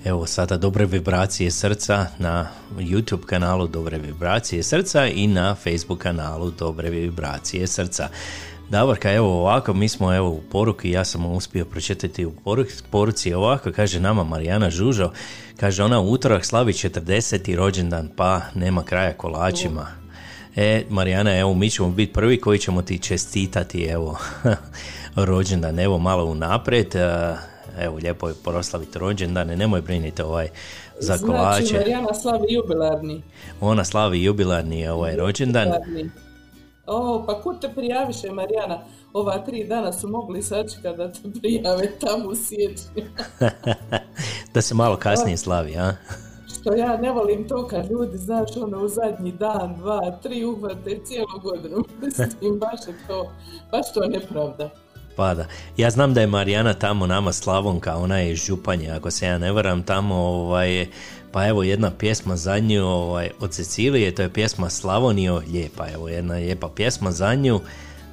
evo sada dobre vibracije srca na YouTube kanalu Dobre vibracije srca i na Facebook kanalu Dobre vibracije srca. Davorka, evo ovako, mi smo evo u poruki, ja sam uspio pročitati u poruci, poruci ovako, kaže nama Marijana Žužo, kaže ona u utorak slavi 40. rođendan, pa nema kraja kolačima. E, Marijana, evo mi ćemo biti prvi koji ćemo ti čestitati, evo, rođendan, evo malo unaprijed, evo lijepo je proslaviti rođendan, nemoj brinite ovaj za Znači, kolače. Marijana slavi jubilarni. Ona slavi jubilarni ovaj rođendan. Jubilarni. O, pa kud te prijaviše, Marijana? Ova tri dana su mogli sačekati da te prijave tamo u da se malo kasnije slavi, a? Što ja ne volim to kad ljudi, znaš, ono, u zadnji dan, dva, tri uhvate cijelu godinu. Mislim, baš je to, baš to nepravda. Pa da. Ja znam da je Marijana tamo nama Slavonka, ona je iz Županje, ako se ja ne varam tamo, ovaj, pa evo jedna pjesma za nju ovaj, od Cecilije, to je pjesma Slavonio, lijepa, evo jedna lijepa pjesma za nju,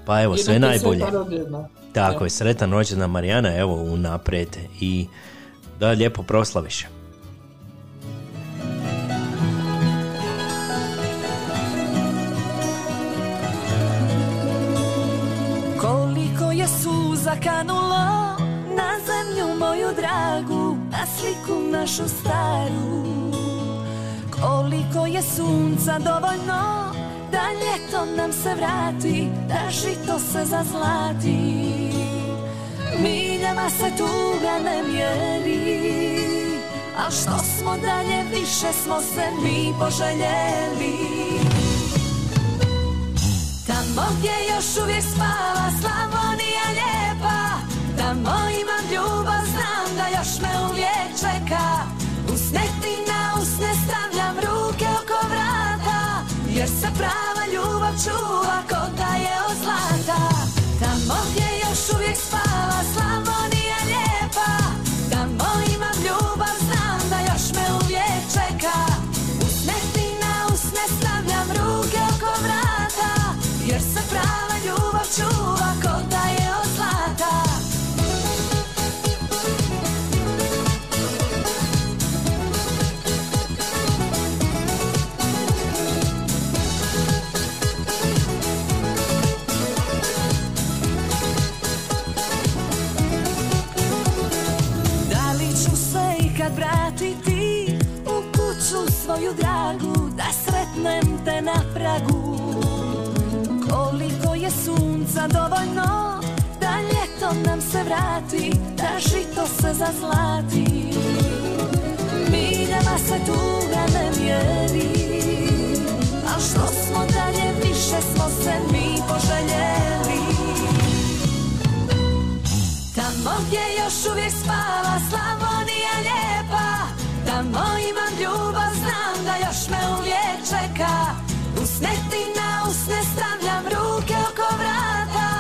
pa evo I sve najbolje. Tako je, sretan rođendan Marijana, evo unaprijed i da lijepo proslaviš. Suza kanulo na zemlju moju dragu, na sliku našu staru. Koliko je sunca dovoljno da ljeto nam se vrati, da žito se zazlati. Miljama se tuga ne mjeri, a što smo dalje više smo se mi poželjeli. Tamo gdje još uvijek spava Slavonija lijepa Tamo imam ljubav, znam da još me uvijek čeka. Usne ti na usne stavljam ruke oko vrata Jer se prava ljubav čuva ko da je od zlata. Tamo gdje još uvijek spava Slavonija se ikad vratiti u kuću svoju dragu Da sretnem te na pragu. Koliko je sunca dovoljno Da ljeto nam se vrati Da žito se zazlati. Miljama se tuga ne mjeri A što smo dalje više smo se mi poželjeli Tamo gdje još uvijek spava Slavonija lijepa. Tamo imam ljubav, znam da još me uvijek čeka. Usne ti na usne stavljam ruke oko vrata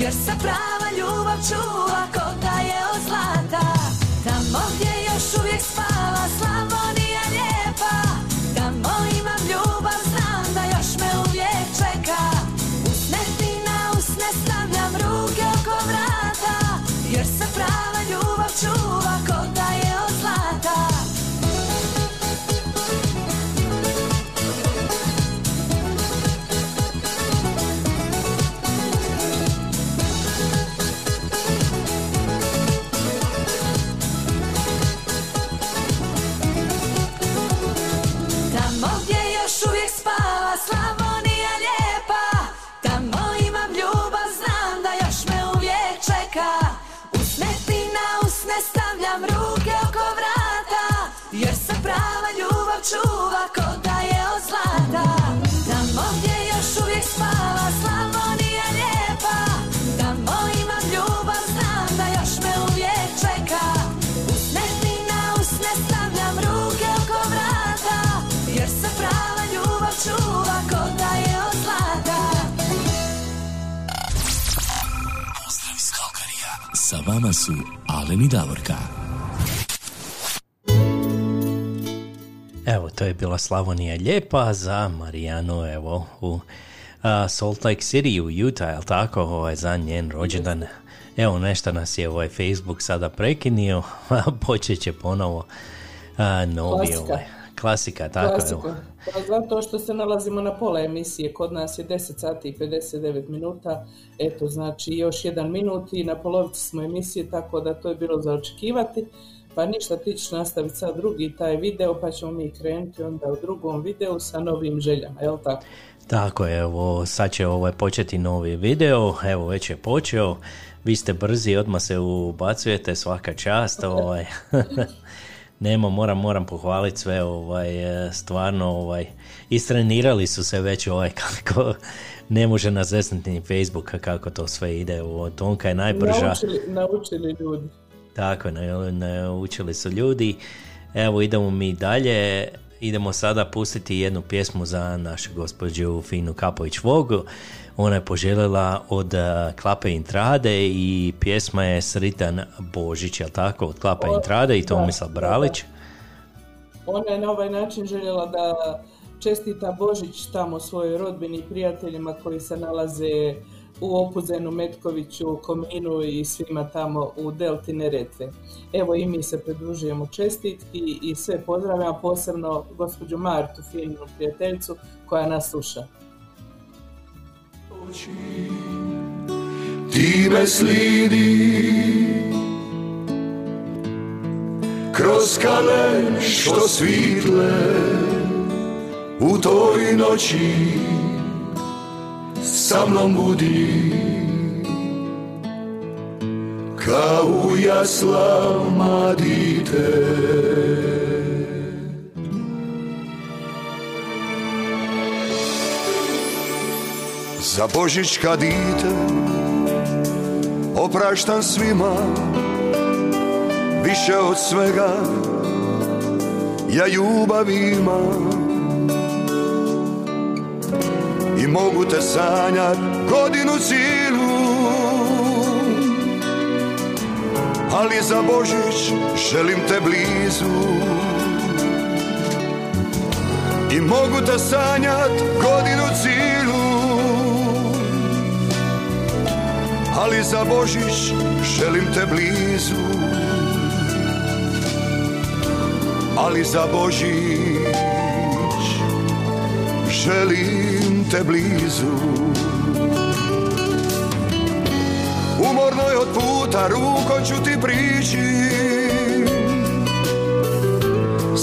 Jer se prava ljubav čuva ko je od zlata. Tamo gdje još uvijek spava ljubav spava Slavonija lijepa Tamo imam ljubav, znam da još me uvijek čeka Usne ti na usne stavljam ruke oko vrata Jer se prava ljubav čuva ko da je od zlata Pozdrav iz Kalkarija. Sa vama su Alen i Davorka. Evo, to je bila Slavonija lijepa za Marijanu, evo, u Salt Lake City u Utah, jel tako, ovaj, za njen rođendan. Evo, nešto nas je ovaj Facebook sada prekinio, počet će ponovo a, novi Klasika. ovaj. Klasika, tako. Klasika. Pa zato što se nalazimo na pola emisije, kod nas je 10 sati i 59 minuta, eto znači još jedan minut i na polovici smo emisije, tako da to je bilo za očekivati. Pa ništa, ti ćeš nastaviti sad drugi taj video, pa ćemo mi krenuti onda u drugom videu sa novim željama, jel tako? Tako je, evo, sad će ovaj početi novi video, evo već je počeo, vi ste brzi, odmah se ubacujete, svaka čast, ovaj, Nemo, moram, moram pohvaliti sve, ovaj, e, stvarno, ovaj, istrenirali su se već ovaj, kako ne može nas zesnati ni Facebook kako to sve ide, ovo, Tonka je najbrža. Naučili, naučili ljudi. Tako, naučili su ljudi. Evo idemo mi dalje. Idemo sada pustiti jednu pjesmu za našu gospođu Finu Kapović Vogu. Ona je poželjela od uh, Klape Intrade i pjesma je Sritan Božić, jel tako? Od Klape O, Intrade i Tomislav da, Bralić. Ona je na ovaj način željela da čestita Božić tamo svojoj rodbini i prijateljima koji se nalaze u Opuzenu, Metkoviću, Kominu i svima tamo u Delti Neretve. Evo i mi se pridružujemo čestitki i sve pozdravljam, posebno gospođu Martu, finu prijateljicu koja nas sluša. ti me slidi kroz skale što svitle u toj noći sa mnom budi. Kao u jaslama dite. Za Božić kad ide opraštam svima više od svega. Ja ljubav imam mogu te sanjat godinu cijelu ali za Božić želim te blizu. I mogu te sanjat godinu cijelu ali za Božić želim te blizu. Ali za Božić želim te blizu. Umornoj od puta rukom ću ti prići.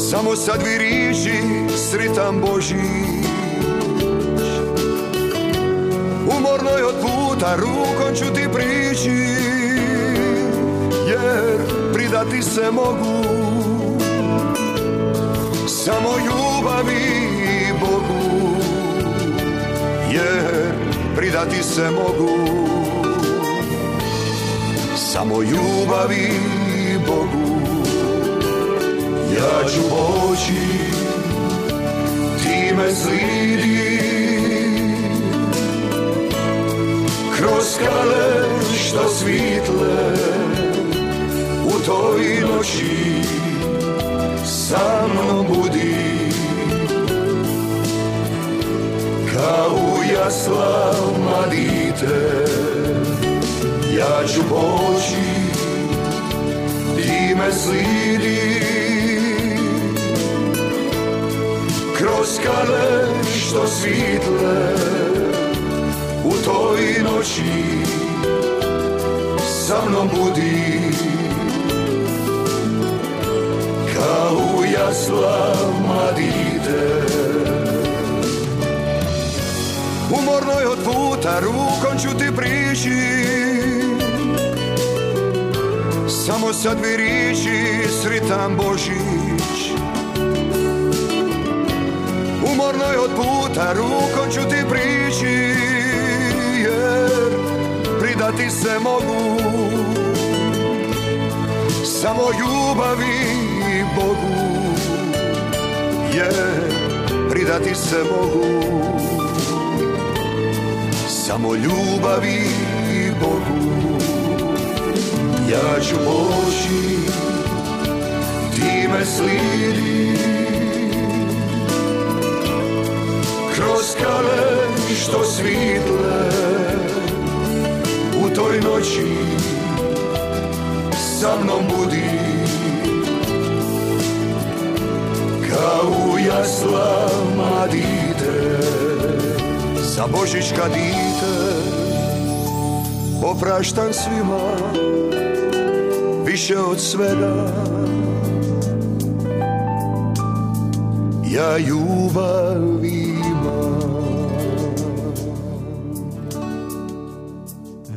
Samo sad vi riči sritan Božić Umornoj od puta rukom ću ti prići. Jer pridati se mogu. Samo ljubavi pridati se mogu. Samo ljubavi Bogu. Ja ću poći Ti me slidi. Kroz skale što svitle u toj noći sa mnom budi. Kao u jaslama dite ja ću poći ti me slidi. Kroz skale što svitle u toj noći sa mnom budi. Kao u jaslama puta rukom ću ti prići. Samo sad vi riči sritan Božić. Umornoj od puta rukom ću ti prići Jer pridati se mogu. Samo ljubavi Bogu Jer pridati se mogu Samo ljubavi Bogu. Ja ću poći Ti me slidi. Kroz skale što svitle U toj noći Sa mnom budi. Kao u jaslama dite Za dite Opraštam svima Više od svega Ja ljubav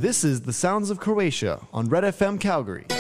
This is The Sounds of Croatia on Red FM Calgary.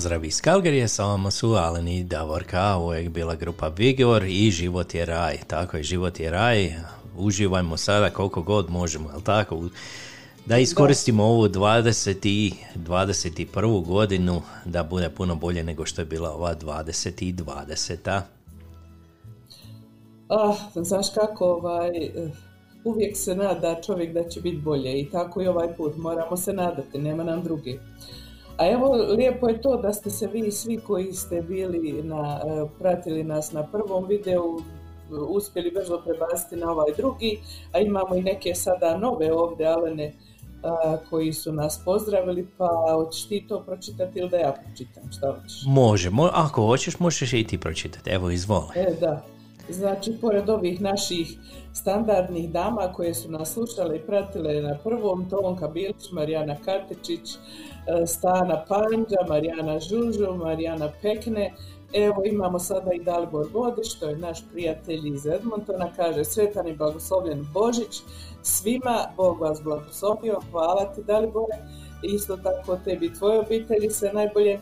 Pozdrav iz Kalgarije, sa vama su Alen i Davorka, je bila grupa Vigor i Život je raj. Tako je, Život je raj, uživajmo sada koliko god možemo, jel tako? Da iskoristimo ovu 20 i 21. godinu da bude puno bolje nego što je bila ova 20 i 20. Ah, znaš kako, ovaj, uvijek se nada čovjek da će biti bolje i tako i ovaj put moramo se nadati, nema nam drugi. A evo, lijepo je to da ste se vi svi koji ste bili na, eh, pratili nas na prvom videu, eh, uspjeli brzo prebaciti na ovaj drugi, a imamo i neke sada nove ovdje, Alene, a, koji su nas pozdravili, pa hoćeš ti to pročitati ili da ja pročitam, šta hoćeš? Može, mo- ako hoćeš možeš i ti pročitati. Evo, izvoli. E, da. Znači, pored ovih naših standardnih dama koje su nas slušale i pratile na prvom, Tonka Bilić, Marijana Katičić, e, Stana Panđa, Marijana Žužu, Marijana Pekne, Evo imamo sada i Dalibor Bodić, to je naš prijatelj iz Edmontona, kaže Sretan i blagoslovljen Božić, svima Bog vas blagoslovio, hvala ti Dalibore, isto tako tebi i tvojoj obitelji sve najbolje,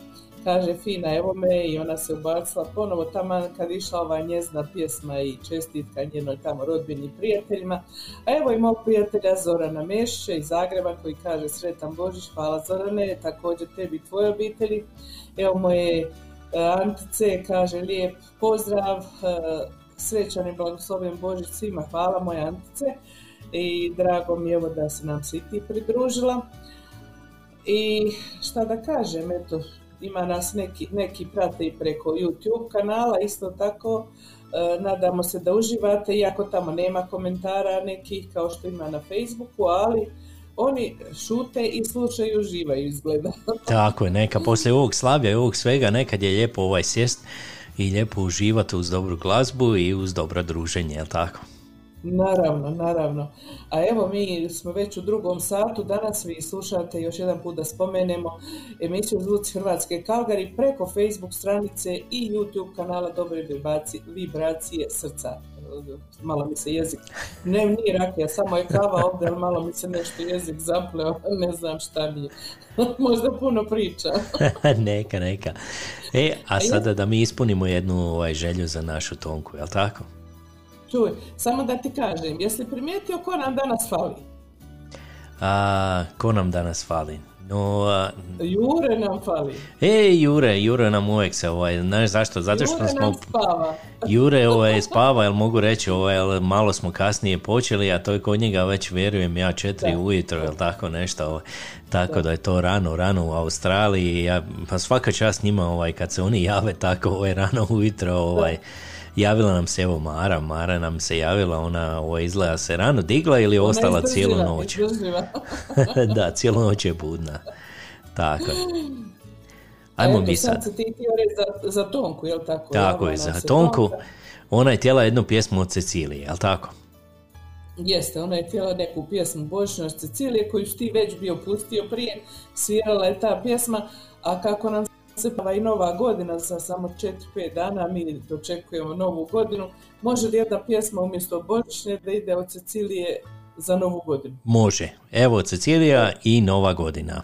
kaže Fina, evo me i ona se ubacila ponovo tamo kad išla ova njezna pjesma i čestitka njenoj tamo rodbini prijateljima. A evo i mog prijatelja Zorana Mešića iz Zagreba koji kaže Sretan Božić, hvala Zorane, također tebi i tvojoj obitelji. Evo moje e, Antice kaže lijep pozdrav, e, srećan i blagosloven Božić svima, hvala moje Antice i drago mi je evo da se nam se ti pridružila. I šta da kažem, eto, ima nas neki, neki prate i preko YouTube kanala, isto tako e, nadamo se da uživate, iako tamo nema komentara nekih kao što ima na Facebooku, ali oni šute i slušaju i uživaju izgleda. Tako je, neka poslije ovog slavlja i ovog svega nekad je lijepo ovaj sjest i lijepo uživati uz dobru glazbu i uz dobro druženje, jel tako? Naravno, naravno. A evo mi smo već u drugom satu, danas vi slušate još jedan put da spomenemo emisiju Zvuci Hrvatske Kalgari preko Facebook stranice i YouTube kanala Dobre vibracije, vibracije srca. Malo mi se jezik, ne nije rakija, samo je kava ovdje, ali malo mi se nešto jezik zapleo, ne znam šta mi je. Možda puno priča. neka, neka. E, a sada da mi ispunimo jednu ovaj, želju za našu tonku, jel tako? Čuj, samo da ti kažem, jesi primijetio ko nam danas fali? A, ko nam danas fali? No, a, Jure nam fali. e, Jure, Jure nam uvijek se, ovaj, znaš zašto? Zato što Jure smo... nam spava. Jure ovaj, spava, jel mogu reći, ovaj, jel malo smo kasnije počeli, a to je kod njega već, vjerujem ja, četiri Da. ujutro, jel tako nešto, ovaj, tako da. je to rano, rano u Australiji, ja, pa svaka čast njima, ovaj, kad se oni jave tako, ovaj, rano ujutro, ovaj, javila nam se, evo, Mara, Mara nam se javila, ona, ovaj, izgleda se rano digla ili Ona ostala cijelu noć. da, cijelu noć je budna. Tako je. Ajmo Eto, mi sad. Sad ti za, za Tonku, jel tako? Tako je, za Tonku. Ona je htjela jednu pjesmu od Cecilije, jel tako? Jeste, ona je htjela neku pjesmu Božićna Cecilije koju si ti već bio pustio prije, svirala je ta pjesma, a kako nam se pava i nova godina za samo 4-5 dana, mi dočekujemo novu godinu, može li jedna pjesma umjesto Božićne da ide od Cecilije za novu godinu, Može. Evo Cecilija i Nova godina.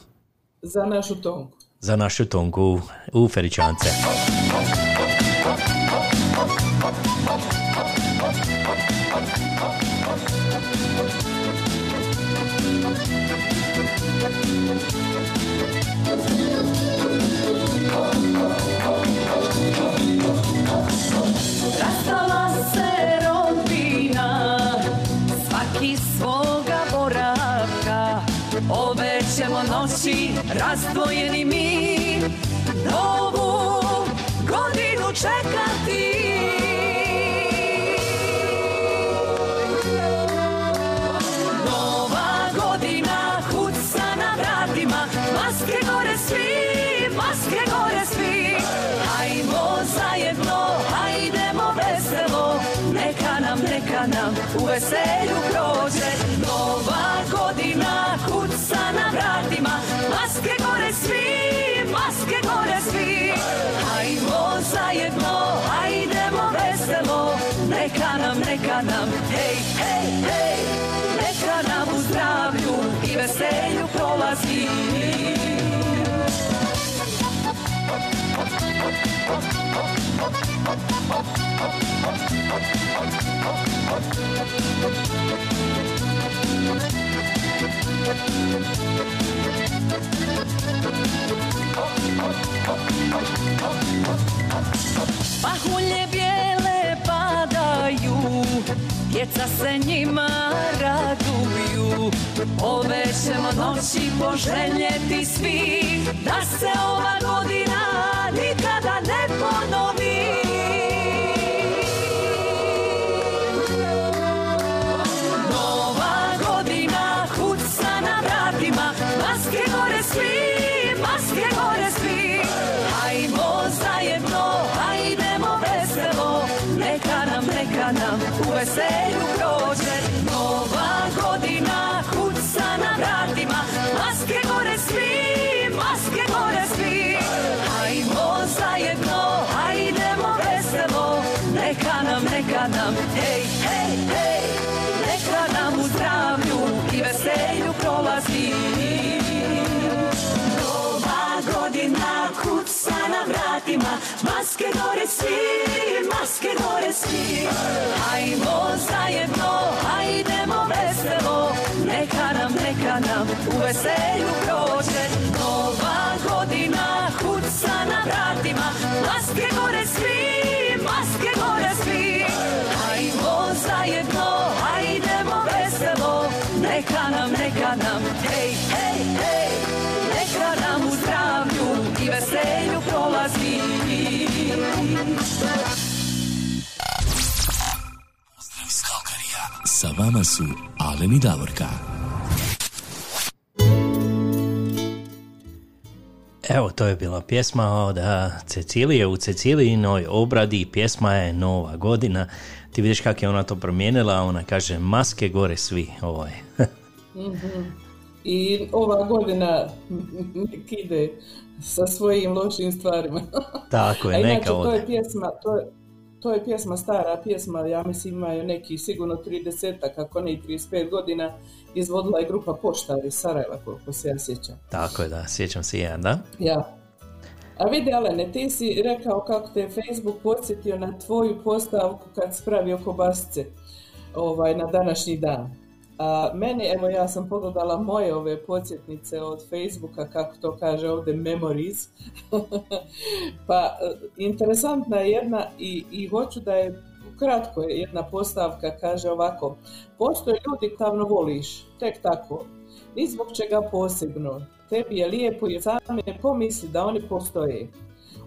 za našu Tonku. Za našu tonku u Feričance. Razdvojeni mi, novu godinu čekati. Nova godina kuca na vratima, maske gore svi, maske gore svi. Hajmo zajedno, hajdemo veselo, neka nam, neka nam u veselju prođe. Nova godina kuca na vratima, maske Hajmo zajedno, hajdemo veselo, neka nam, neka nam, hej, hej, hej, neka nam u zdravlju i veselju prolazi. Pahulje bijele padaju, djeca se njima raduju. Ove ćemo noći poželjeti svi, da se ova godina nikada ne ponovi. Maske gore svi, maske gore svi. Hajmo zajedno, hajdemo veselo. Neka nam, neka nam u veselju prođe. Nova godina kuca na vratima. Maske gore svi, maske gore svi. Hajmo zajedno, hajdemo veselo. Neka nam, neka nam, hej, hej, hej. Neka nam u zdravlju i veselju prolazi Sa vama su Alen i Davorka. Evo, to je bila pjesma od Cecilije u Cecilijinoj obradi. Pjesma je Nova godina. Ti vidiš kako je ona to promijenila, ona kaže maske gore svi. Ovo je. Mhm. I ova godina ide sa svojim lošim stvarima. Tako je, A inače, neka to je pjesma, to je, to je pjesma, stara pjesma, ja mislim imaju neki sigurno 30 kako ne i 35 godina, izvodila je grupa Poštari iz Sarajeva, koliko se ja sjećam. Tako je, da, sjećam se ja, da? Ja. A vidi, Alene, ti si rekao kako te je Facebook podsjetio na tvoju postavku kad si pravio kobasice ovaj, na današnji dan. A meni, evo ja sam pogledala moje ove podsjetnice od Facebooka, kako to kaže ovdje, memories. pa, e, interesantna je jedna i, i hoću da je kratko je jedna postavka, kaže ovako. Postoje ljudi tavno voliš, tek tako. Ni zbog čega posebno. Tebi je lijepo i sam ne pomisli da oni postoje.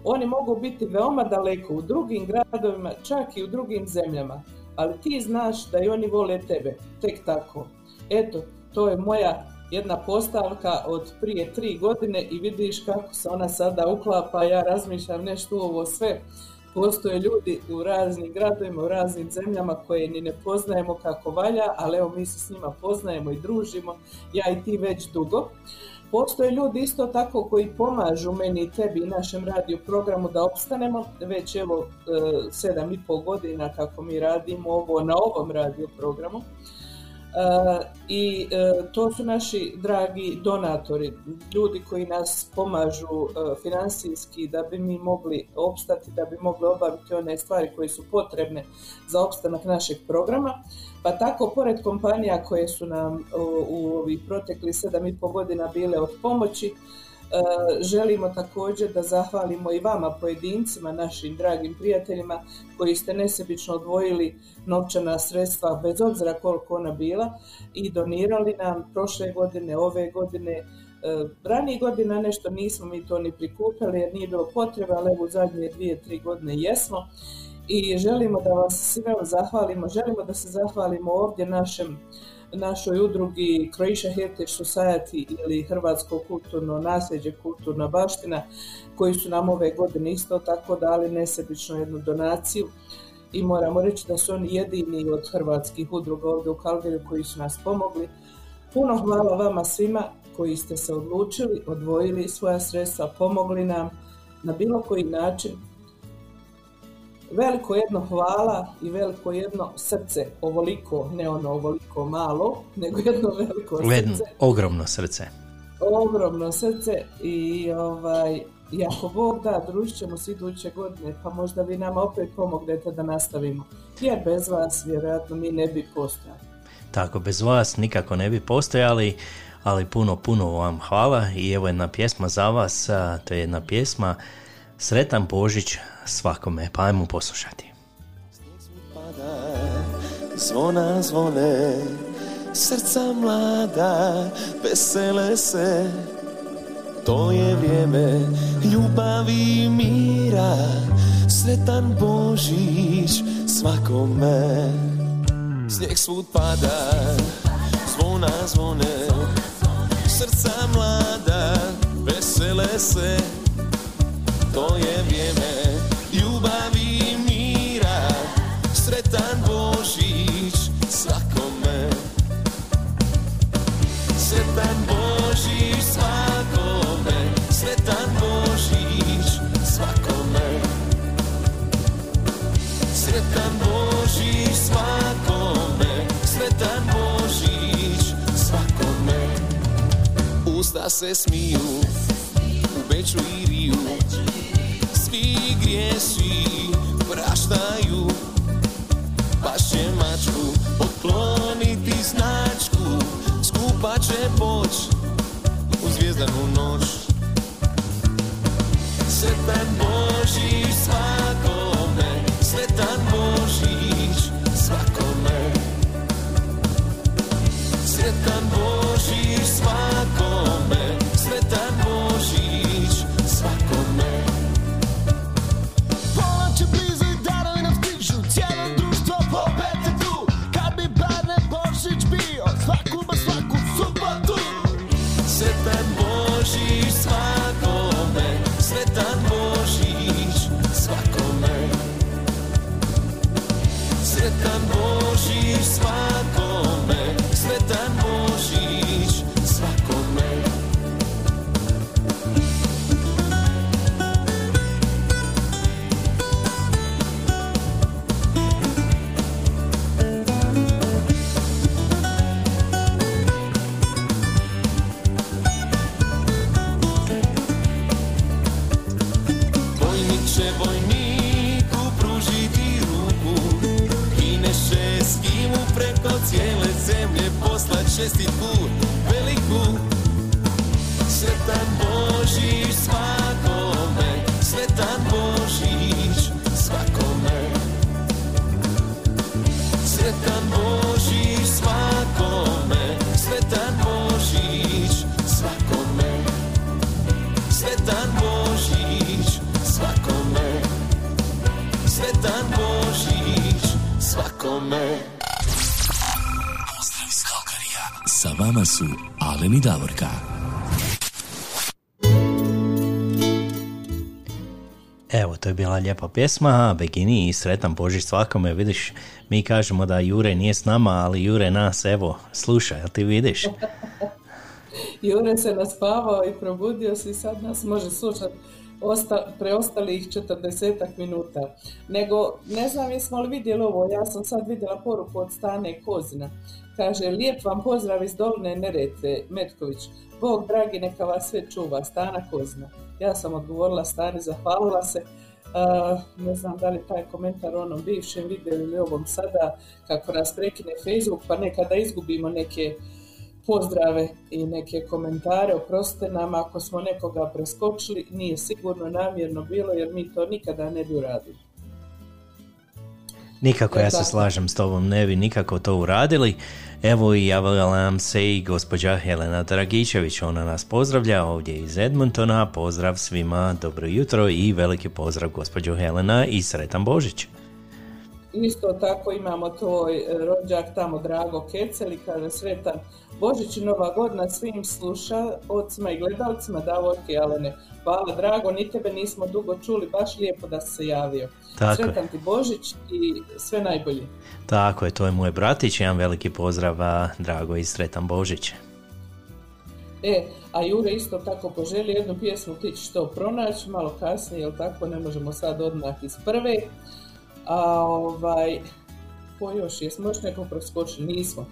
Oni mogu biti veoma daleko u drugim gradovima, čak i u drugim zemljama, ali ti znaš da i oni vole tebe, tek tako. Eto, to je moja jedna postavka od prije tri godine i vidiš kako se ona sada uklapa, ja razmišljam nešto ovo sve. Postoje ljudi u raznim gradovima, u raznim zemljama koje ni ne poznajemo kako valja, ali evo mi se s njima poznajemo i družimo, ja i ti već dugo. Postoje ljudi isto tako koji pomažu meni i tebi i našem radio programu da opstanemo, već evo e, sedam i pol godina kako mi radimo ovo na ovom radio programu. E, I e, to su naši dragi donatori, ljudi koji nas pomažu e, financijski da bi mi mogli opstati, da bi mogli obaviti one stvari koje su potrebne za opstanak našeg programa. Pa tako, pored kompanija koje su nam u, ovih proteklih 7,5 godina bile od pomoći, želimo također da zahvalimo i vama pojedincima, našim dragim prijateljima koji ste nesebično odvojili novčana sredstva bez obzira koliko ona bila i donirali nam prošle godine, ove godine, e, ranijih godina nešto nismo mi to ni prikupili jer nije bilo potrebe, ali u zadnje dvije, tri godine jesmo. I želimo da vas sve zahvalimo, želimo da se zahvalimo ovdje našem našoj udrugi Croatia Heritage Society ili Hrvatsko kulturno nasljeđe, kulturna baština, koji su nam ove godine isto tako dali nesebično jednu donaciju i moramo reći da su oni jedini od hrvatskih udruga ovdje u Kalgariju koji su nas pomogli. Puno hvala vama svima koji ste se odlučili, odvojili svoja sredstva, pomogli nam na bilo koji način veliko jedno hvala i veliko jedno srce, ovoliko, ne ono ovoliko malo, nego jedno veliko Jedno srce, ogromno srce. ogromno srce i ovaj, i ako Bog da, družit ćemo se iduće godine, pa možda vi nama opet pomognete da nastavimo. Jer bez vas vjerojatno mi ne bi postojali. Tako, bez vas nikako ne bi postojali, ali puno, puno vam hvala i evo jedna pjesma za vas, to je jedna pjesma Sretan Božić svakome, pa ajmo poslušati. Zvona zvone, srca mlada, vesele se. To je vrijeme ljubavi mira, sretan Božić svakome. Snijeg svud pada, zvona zvone, srca mlada, vesele se. To je vrijeme ljubavi mira. Sretan Božić svakome. Sretan Božić svakome. Sretan Božić svakome. Sretan Božić svakome. Sretan Božić svakome. Usta se smiju u Beču i Riju svi griješi praštaju. Baš će mačku otkloniti značku, skupa će poć u zvijezdanu noć. Sretan Božić svakome, lijepa pjesma, Begini i sretan Božić svakome, vidiš, mi kažemo da Jure nije s nama, ali Jure nas, evo, sluša, jel ti vidiš? Jure se naspavao i probudio se i sad nas može slušati osta, preostalih 40 minuta. Nego, ne znam jesmo li vidjeli ovo, ja sam sad vidjela poruku od Stane Kozina. Kaže, lijep vam pozdrav iz Doline Neretve, Metković. Bog dragi neka vas sve čuva, Stana Kozina. Ja sam odgovorila Stani, zahvalila se. A, ne znam da li taj komentar u onom bivšem videu ili ovom sada, kako nas prekine Facebook, pa nekada izgubimo neke pozdrave i neke komentare. Oprostite nam ako smo nekoga preskočili, nije sigurno namjerno bilo jer mi to nikada ne bi uradili. Nikako, ja se slažem s tobom, ne bi nikako to uradili. Evo i javila nam se i gospođa Helena Dragičević, ona nas pozdravlja ovdje iz Edmontona, pozdrav svima, dobro jutro i veliki pozdrav gospođo Helena i sretan Božić. Isto tako imamo tvoj e, rođak tamo Drago Kecel i kaže sretan Božić i Nova godina svim slušalcima i gledalcima Davorke i Alene. Hvala Drago, ni tebe nismo dugo čuli, baš lijepo da si se javio. Tako je. Sretan ti Božić i sve najbolje. Tako je, to je moj bratić, jedan veliki pozdrav, Drago i sretan Božić. E, a Jure isto tako poželi jednu pjesmu, ti ćeš to pronaći malo kasnije, jel tako, ne možemo sad odmah iz prve. A ovaj, ko još, jesmo još nekog preskočili? Nismo.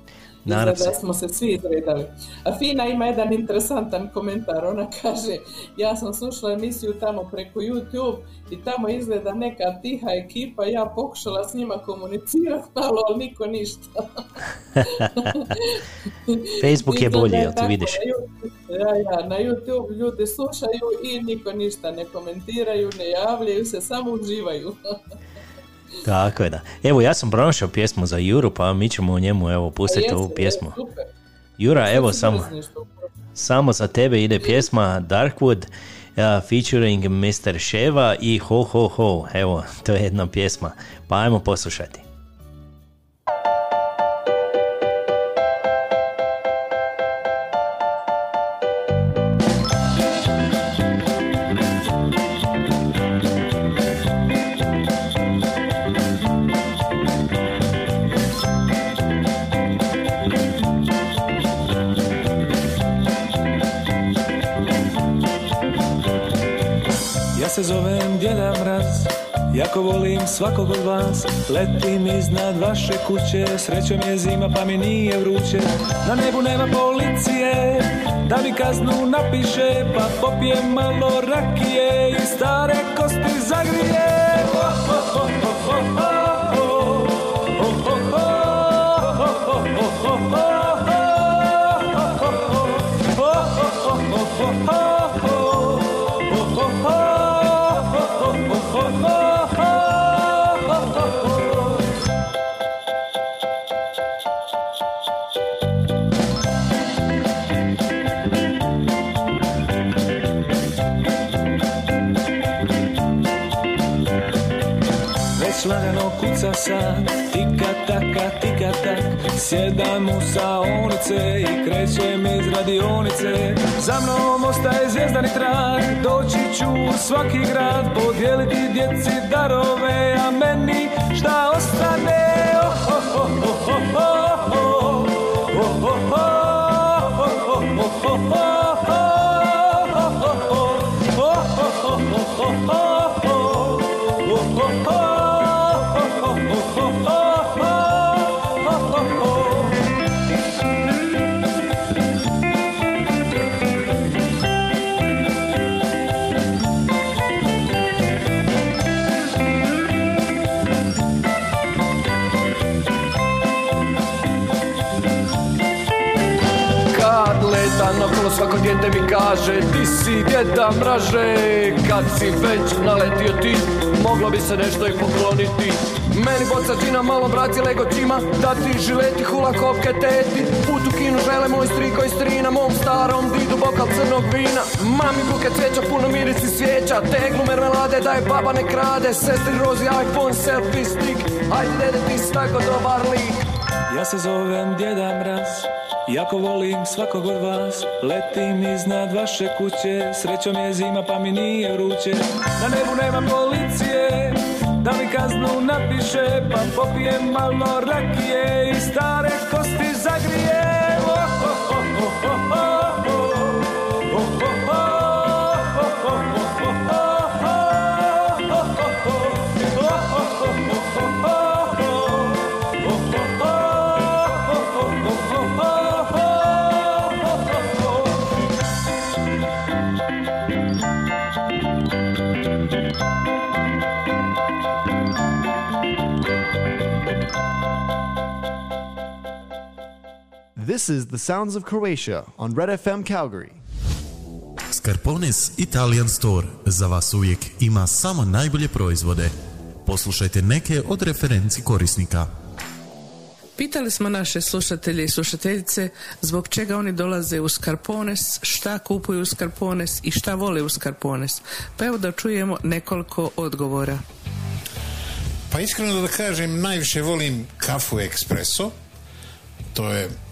Izgleda se. smo se svi izredali. A Fina ima jedan interesantan komentar, ona kaže, ja sam slušala emisiju tamo preko YouTube i tamo izgleda neka tiha ekipa, ja pokušala s njima komunicirati malo, ali niko ništa. Facebook je bolji, jel ti vidiš? na YouTube- Ja, ja, na YouTube ljudi slušaju i niko ništa ne komentiraju, ne javljaju se, samo uživaju. Tako je da. Evo, ja sam pronašao pjesmu za Juru, pa mi ćemo u njemu evo pustiti ovu pjesmu. super. Jura, evo samo, samo za tebe ide pjesma Darkwood uh, featuring Mr. Sheva i Ho Ho Ho. Evo, to je jedna pjesma. Pa ajmo poslušati. Jako volim svakog od vas Letim iznad vaše kuće. Srećom je zima pa mi nije vruće. Na nebu nema policije Da mi kaznu napiše Pa popijem malo rakije I stare kosti zagrije sad Tika taka, tika tak. Sjedam u saonice I krećem iz radionice. Za mnom ostaje zvijezdani trag. Doći ću u svaki grad Podijeliti djeci darove A meni šta ostane svako dijete mi kaže Ti si djeda mraže. Kad si već naletio ti Moglo bi se nešto i pokloniti. Meni boca džina malo brati lego čima Da ti žileti hula kopke teti. Put u kinu žele moj striko i strina Mom starom didu bokal crnog vina. Mami buke cveća puno mirisi svijeća. Teglu mermelade daje baba ne krade Sestri rozi iPhone selfie stick. Ajde dede ti si tako dobar lik. Ja se zovem Djeda Mraz Jako volim svakog od vas. Letim iznad vaše kuće. Srećom je zima pa mi nije vruće. Na nebu nema policije. Da mi kaznu napiše Pa popijem malo rakije. I stare kosti This is the sounds of Croatia on Red FM Calgary. Scarpones Italian Store za vas uvijek ima samo najbolje proizvode. Poslušajte neke od referenci korisnika. Pitali smo naše slušatelje i slušateljice zbog čega oni dolaze u Skarpones, šta kupuju u Skarpones i šta vole u Skarpones. Pa evo da čujemo nekoliko odgovora. Pa iskreno da kažem, najviše volim kafu ekspreso. To je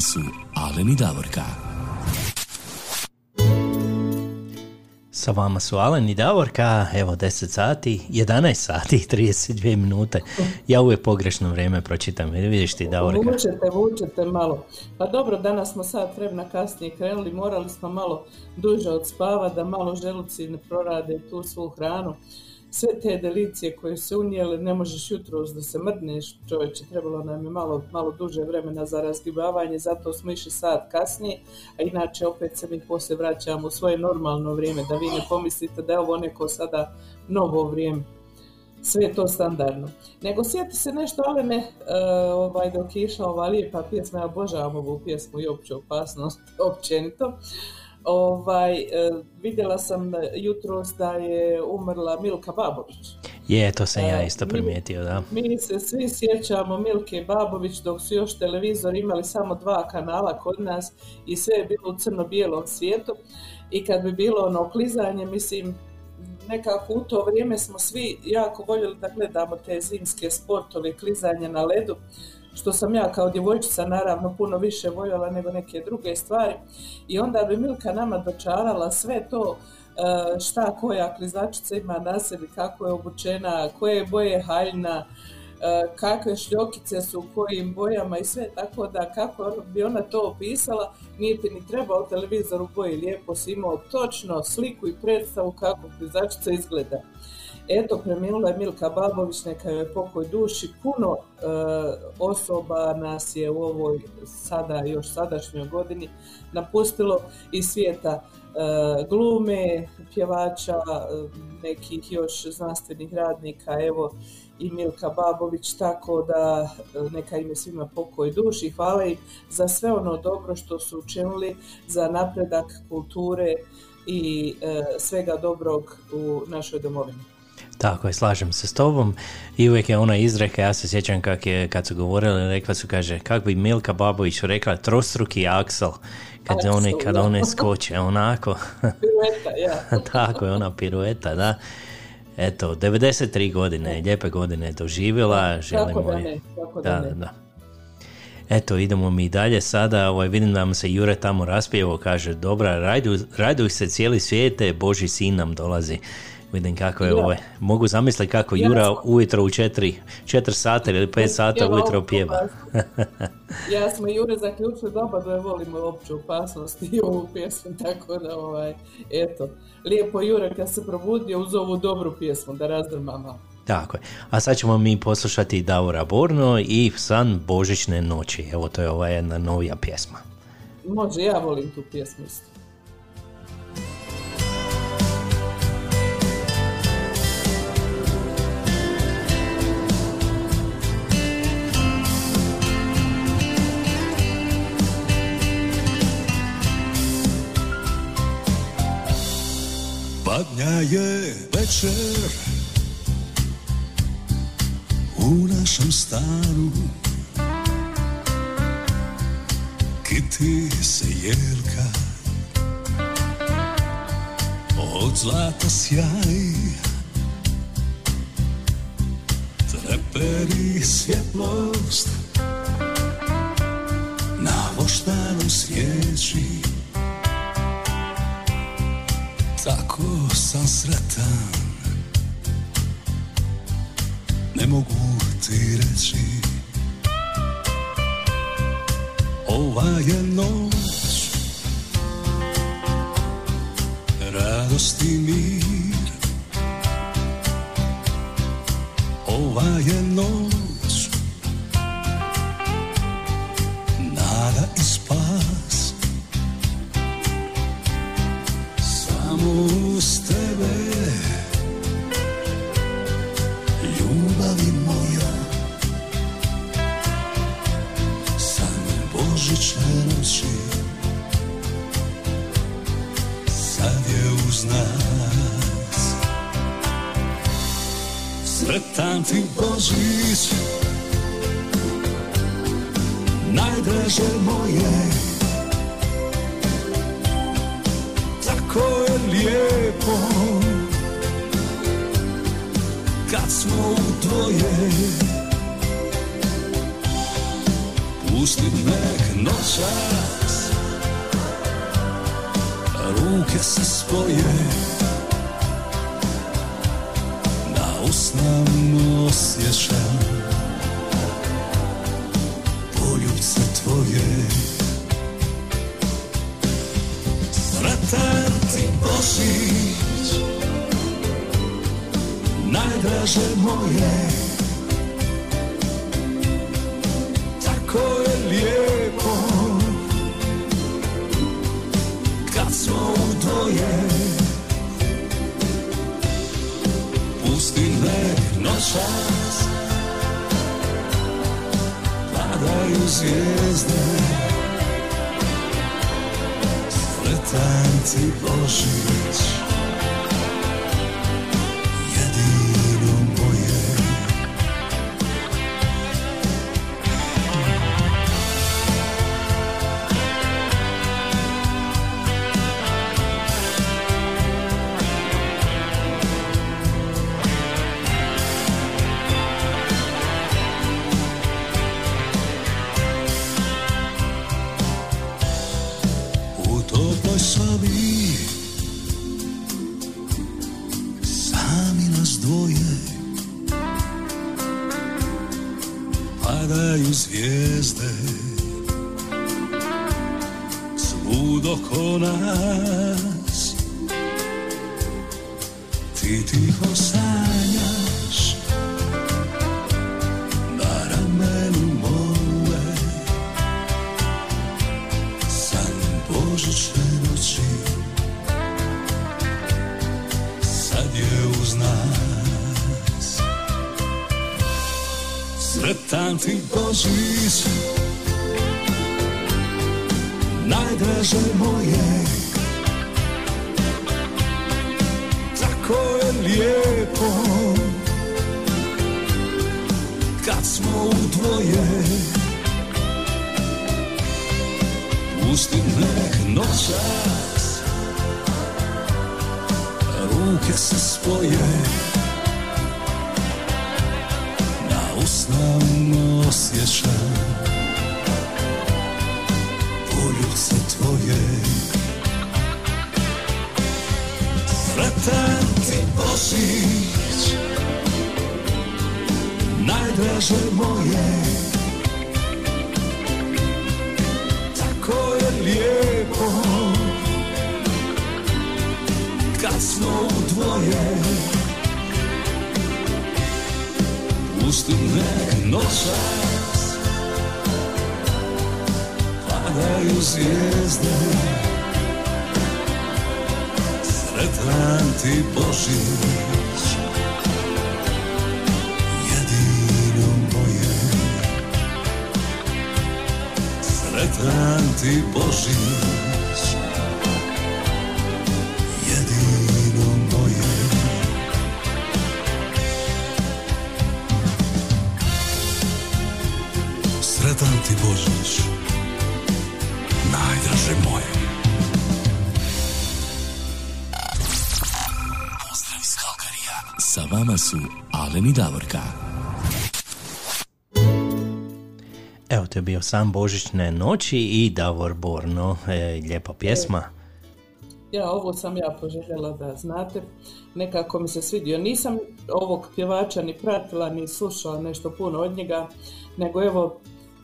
Su Alen i Davorka. Sa vama su Alen i Davorka, evo 10 sati, 11 sati i 32 minute. Ja uvijek pogrešno vrijeme pročitam, vidiš ti Davorka. Vučete, vučete malo. Pa dobro, danas smo sad vremena kasnije krenuli, morali smo malo duže odspava da malo želuci ne prorade tu svu hranu. Sve te delicije koje se unijele, ne možeš jutros da se mrdneš, čovječe, trebalo nam je malo, malo duže vremena za razgibavanje, zato smo išli sad kasnije, a inače opet se mi poslije vraćamo u svoje normalno vrijeme, da vi ne pomislite da je ovo neko sada novo vrijeme sve to standardno. Nego sjeti se nešto, ali ne, e, ovaj, dok je išla ova lijepa pjesma, ja obožavam ovu pjesmu i opću opasnost, općenito. Ovaj, e, vidjela sam jutros da je umrla Milka Babović. Je, to sam ja E, isto mi- primijetio, da. Mi se svi sjećamo Milke Babović dok su još televizor imali samo dva kanala kod nas i sve je bilo u crno-bijelom svijetu i kad bi bilo ono klizanje, mislim, nekako u to vrijeme smo svi jako voljeli da gledamo te zimske sportove, klizanje na ledu, što sam ja kao djevojčica naravno puno više voljela nego neke druge stvari. I onda bi Milka nama dočarala sve to e, šta koja klizačica ima na sebi, kako je obučena, koje je boje haljna, e, kakve šljokice su u kojim bojama i sve tako da kako ono bi ona to opisala nije ti ni trebao televizor u boji lijepo si imao točno sliku i predstavu kako klizačica izgleda Eto, preminula je Milka Babović, neka joj pokoj duši. Puno e, osoba nas je u ovoj sada, još sadašnjoj godini napustilo iz svijeta e, glume, pjevača, e, nekih još znanstvenih radnika, evo i Milka Babović, tako da e, neka im je svima pokoj duši. Hvala im za sve ono dobro što su učinili za napredak kulture i e, svega dobrog u našoj domovini. Tako je, slažem se s tobom i uvijek je ona izreka, ja se sjećam kak je, kad su govorili, rekla su, kaže, kak bi Milka Babović rekla, trostruki aksel, kad one, kad one skoče, onako, Pirueta, ja. tako je, ona pirueta, da. Eto, 93 godine, lijepe godine je doživjela, želimo da ne, da da, ne. da. Eto, idemo mi dalje sada, ovaj, vidim da nam se Jure tamo raspjevo, kaže, dobra, raduj, raduj se cijeli svijete, Boži sin nam dolazi. Vidim kako je ovo. Mogu zamisliti kako Jura ujutro u četiri, četiri sata ili pet sata ujutro pjeva. Ja smo Jure zaključili da oba dvoje volimo opću opasnost i ovu pjesmu, tako da ovaj, eto, lijepo Jure kad se probudio uz ovu dobru pjesmu da razdrma malo. Tako je. A sad ćemo mi poslušati Davora Borno i San Božićne noći. Evo to je ova jedna novija pjesma. Može, ja volim tu pjesmu isto. Padnja je večer u našem stanu. Kiti se jelka od zlata sjaj. Treperi svjetlost na voštanom svijeći tako sam sretan. Ne mogu ti reći. Ova je noć. Radost i Usnam osjećam Poljubce tvoje. Sretan ti Božić. Najdraže moje. Tako je lijepo Pusti nek noćas Padaju zvijezde. Sretan ti Božić. Jedino moje. Sretan ti Božić I Davorka. Evo, to je bio sam Božićne noći i Davor Borno, e, lijepa pjesma. Ja, ovo sam ja poželjela da znate. Nekako mi se svidio. Nisam ovog pjevača ni pratila, ni slušala nešto puno od njega, nego evo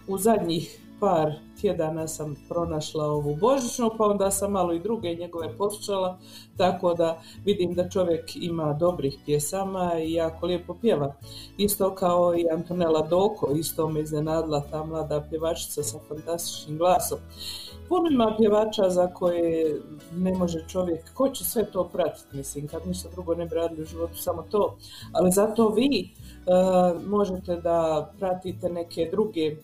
u zadnjih par tjedana sam pronašla ovu božićnu, pa onda sam malo i druge njegove poslušala, tako da vidim da čovjek ima dobrih pjesama i jako lijepo pjeva. Isto kao i Antonella Doko, isto me iznenadila ta mlada pjevačica sa fantastičnim glasom. Puno ima pjevača za koje ne može čovjek, ko će sve to pratiti, mislim, kad ništa drugo ne bi u životu, samo to. Ali zato vi e, možete da pratite neke druge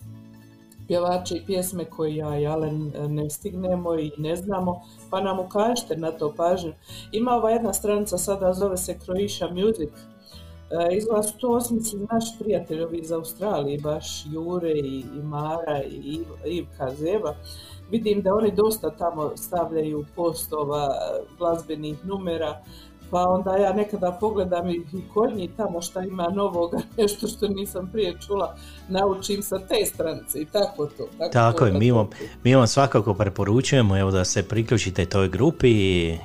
pjevače i pjesme koje ja i Alen e, ne stignemo i ne znamo, pa nam ukažite na to pažnju. Ima ova jedna stranica sada, zove se Croatia Music. E, Izgleda su to osmislili naši prijatelji iz Australije, baš Jure i, i Mara i Iv- Ivka Zeva. Vidim da oni dosta tamo stavljaju postova e, glazbenih numera, pa onda ja nekada pogledam i kod njih tamo šta ima novoga, nešto što nisam prije čula, naučim sa te stranice i tako to. Tako, Tako to je, mi vam, mi vam svakako preporučujemo evo da se priključite toj grupi,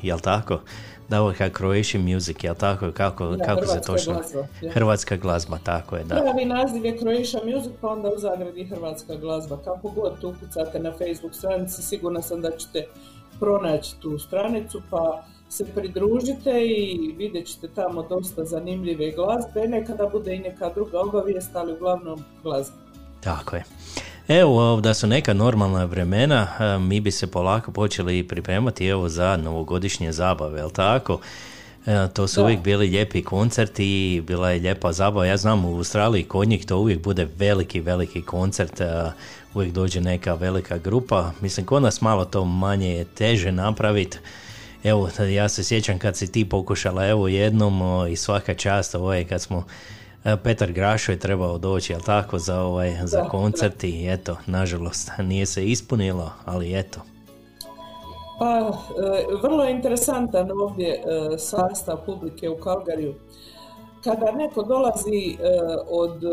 jel tako? Davorka Croatian Music, jel tako? Kako, Da, kako se točno? glazba, ja. Hrvatska glazba, tako je, da. Pravi naziv je Croatia Music, pa onda u zagradi hrvatska glazba. Kako god tu ukucate na Facebook stranici, sigurna sam da ćete pronaći tu stranicu, pa se pridružite i vidjet ćete tamo dosta zanimljive glazbe. Nekada bude i neka druga obavijest, ali uglavnom glazba. Tako je. Evo, da su neka normalna vremena, mi bi se polako počeli pripremati evo za novogodišnje zabave, jel tako? E, To su Da. uvijek bili lijepi koncerti i bila je lijepa zabava. Ja znam u Australiji kod njih to uvijek bude veliki, veliki koncert, uvijek dođe neka velika grupa. Mislim, kod nas malo to manje je teže napraviti. Evo, ja se sjećam kad si ti pokušala evo jednom o, i svaka čast ovo je kad smo e, Petar Grašo je trebao doći, jel tako, za, ovaj, za Da, koncert i eto, nažalost, nije se ispunilo, ali eto. Pa, e, vrlo je interesantan ovdje e, sastav publike u Kalgariju. Kada neko dolazi od,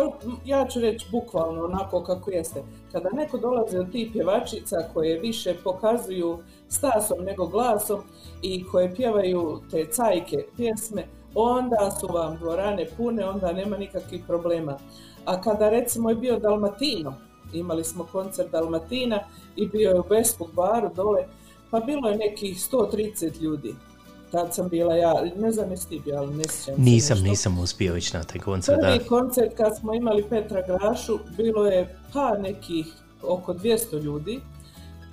pa, ja ću reći bukvalno onako kako jeste, kada neko dolazi od tih pjevačica koje više pokazuju stasom nego glasom i koje pjevaju te cajke pjesme, onda su vam dvorane pune, onda nema nikakvih problema. A kada recimo je bio Dalmatino, imali smo koncert Dalmatina i bio je u Beskog baru dole, pa bilo je nekih 130 ljudi. Tad sam bila ja, ne znam jesi ti bio, ali ne sjećam se Nisam, nešto. nisam uspio ići na taj koncert, da. Prvi koncert kad smo imali Petra Grašu bilo je pa nekih oko 200 ljudi.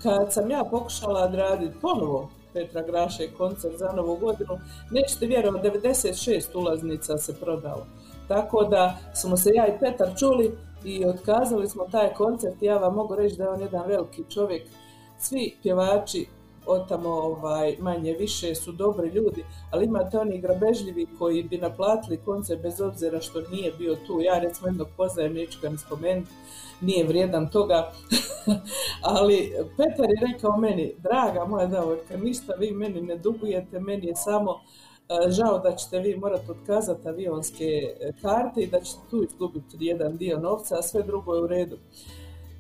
Kad sam ja pokušala odraditi ponovo Petra Graše koncert za novu godinu, nećete vjerovati, 96 ulaznica se prodalo. Tako da smo se ja i Petar čuli i otkazali smo taj koncert. Ja vam mogu reći da je on jedan veliki čovjek. Svi pjevači tamo ovaj, manje više su dobri ljudi, ali imate oni grabežljivi koji bi naplatili koncert bez obzira što nije bio tu. Ja recimo jednog poznajem, neću ga spomenuti, nije vrijedan toga, ali Petar je rekao meni, draga moja Davorka, ništa vi meni ne dugujete, meni je samo e, žao da ćete vi morati otkazati avionske e, karte i da ćete tu izgubiti jedan dio novca, a sve drugo je u redu.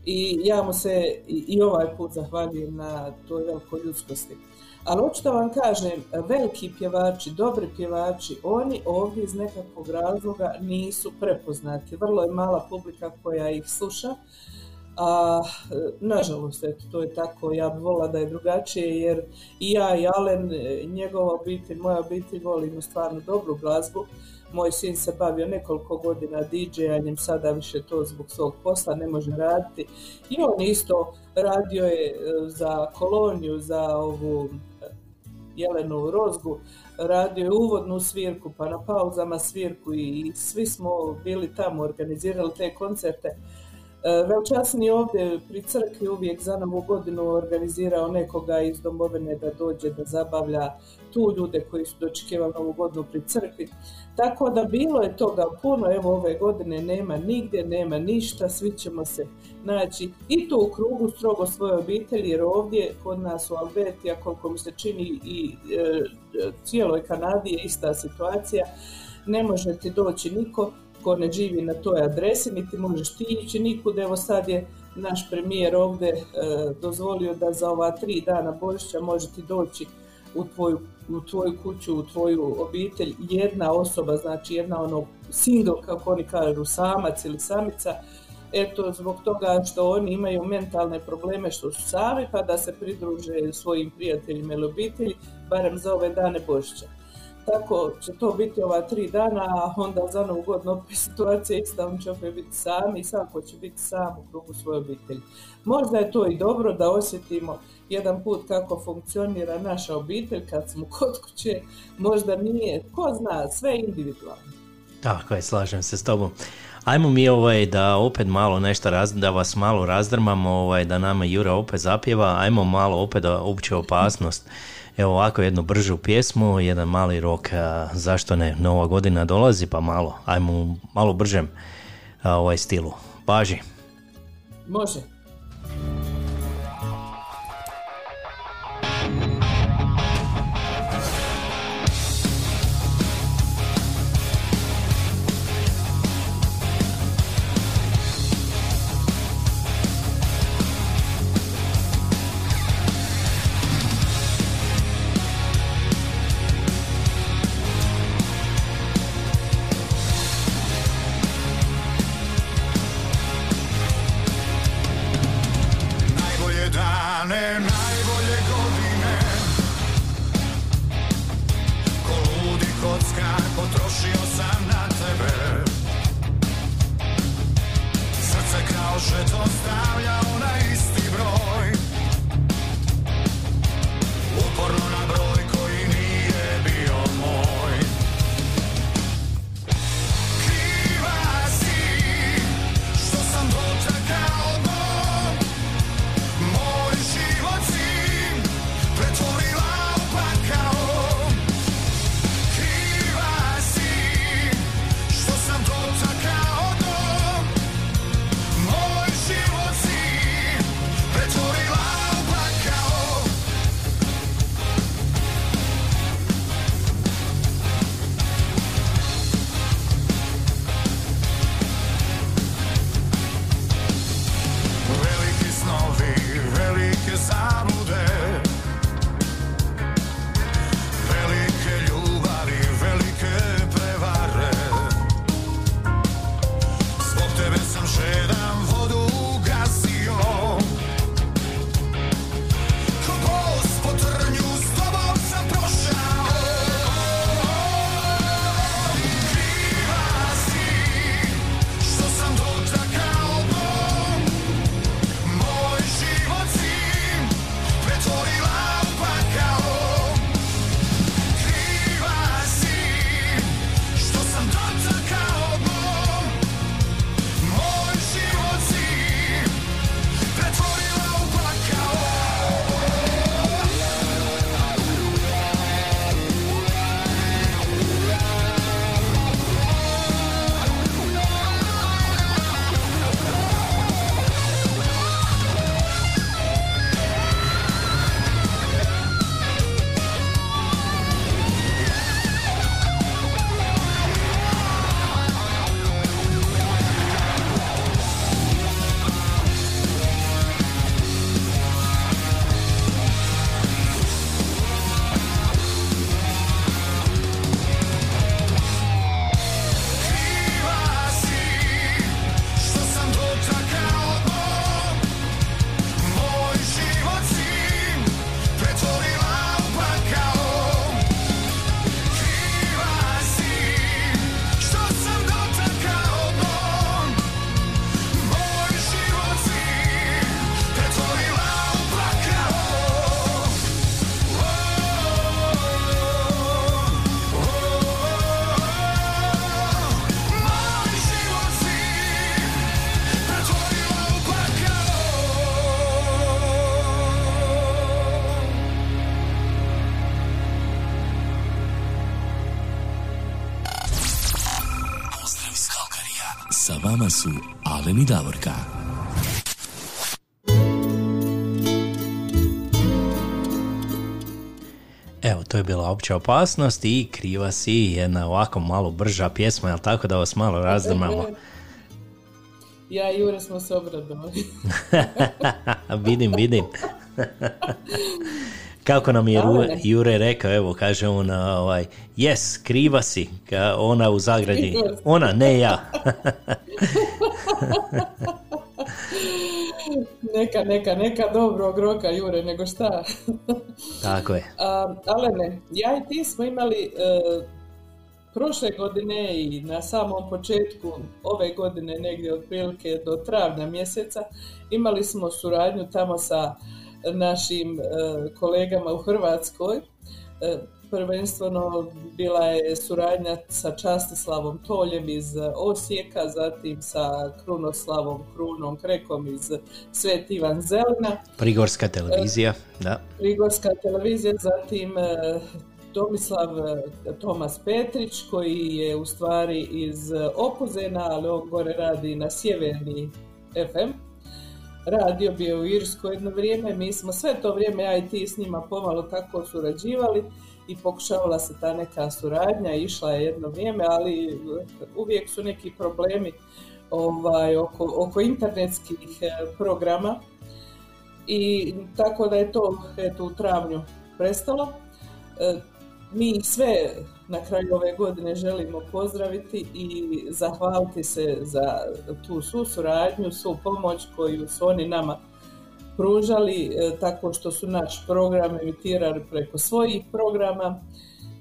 I ja mu se i, ovaj put zahvaljujem na toj velikoj ljudskosti. Ali da vam kažem, veliki pjevači, dobri pjevači, oni ovdje iz nekakvog razloga nisu prepoznati. Vrlo je mala publika koja ih sluša. A, nažalost, eto, to je tako, ja bi volila da je drugačije, jer i ja i Alen, njegova obitelj, moja obitelj, volimo stvarno dobru glazbu. Moj sin se bavio nekoliko godina DJ-anjem, sada više to zbog svog posla ne može raditi. I on isto radio je e, za koloniju, za ovu e, Jelenu Rozgu, radio je uvodnu svirku, pa na pauzama svirku i svi smo bili tamo, organizirali te koncerte. E, Velčasni ovdje pri crkvi uvijek za novu godinu organizirao nekoga iz domovine da dođe da zabavlja tu ljude koji su dočekivali novu godinu pri crkvi. Tako da bilo je toga puno, evo ove godine nema nigdje, nema ništa, svi ćemo se naći i to u krugu strogo svoje obitelji, jer ovdje kod nas u Albertija, koliko mi se čini i e, cijeloj Kanadi je ista situacija, ne može ti doći niko ko ne živi na toj adresi, niti možeš ti ići nikud. Evo sad je naš premijer ovdje e, dozvolio da za ova tri dana Božića može ti doći u tvoju, u tvoju kuću, u tvoju obitelj jedna osoba, znači jedna ono single, kako oni kažu, samac ili samica, eto zbog toga što oni imaju mentalne probleme što su sami, pa da se pridruže svojim prijateljima ili obitelji, barem za ove dane Božića. Tako će to biti ova tri dana, a onda za novu godinu opet situacija ista, on će opet biti sam i svako će biti sam u krugu svoje obitelji. Možda je to i dobro da osjetimo jedan put kako funkcionira naša obitelj kad smo kod kuće, možda nije, ko zna, sve individualno. Tako je, slažem se s tobom. Ajmo mi ovaj da opet malo nešto raz, da vas malo razdrmamo, ovaj da nama Jura opet zapjeva, ajmo malo opet da opće opasnost. Evo ovako jednu bržu pjesmu, jedan mali rok, a, zašto ne, nova godina dolazi pa malo, ajmo malo bržem a, ovaj stilu. Paži. Može. Davorka. Evo, to je bila opća opasnost i kriva si jedna ovako malo brža pjesma, jel tako da vas malo razdrmamo? Ja i Jure smo se obradovali. vidim, vidim. Kako nam je. Jure rekao, evo, kaže on, ovaj, yes, kriva si, ona u zagradi, ona, ne ja. neka, neka, neka dobro groka Jure, nego šta? Tako je. A, Alene, ja i ti smo imali e, prošle godine i na samom početku ove godine, negdje otprilike do travnja mjeseca, imali smo suradnju tamo sa našim e, kolegama u Hrvatskoj. E, prvenstveno bila je suradnja sa Častislavom Toljem iz Osijeka, zatim sa Krunoslavom Krunom Krekom iz Sveti Ivan Zelina. Prigorska televizija, da. Prigorska televizija, zatim e, Tomislav e, Tomas Petrić koji je u stvari iz Opuzena, ali on gore radi na sjeverni FM. Radio bio u Irskoj jedno vrijeme, mi smo sve to vrijeme ja i ti s njima pomalo tako surađivali i pokušavala se ta neka suradnja, išla je jedno vrijeme, ali uvijek su neki problemi ovaj, oko, oko internetskih e, programa i tako da je to eto, u travnju prestalo. E, Mi sve na kraju ove godine želimo pozdraviti i zahvaliti se za tu svu suradnju, svu pomoć koju su oni nama pružali e, tako što su naš program emitirali preko svojih programa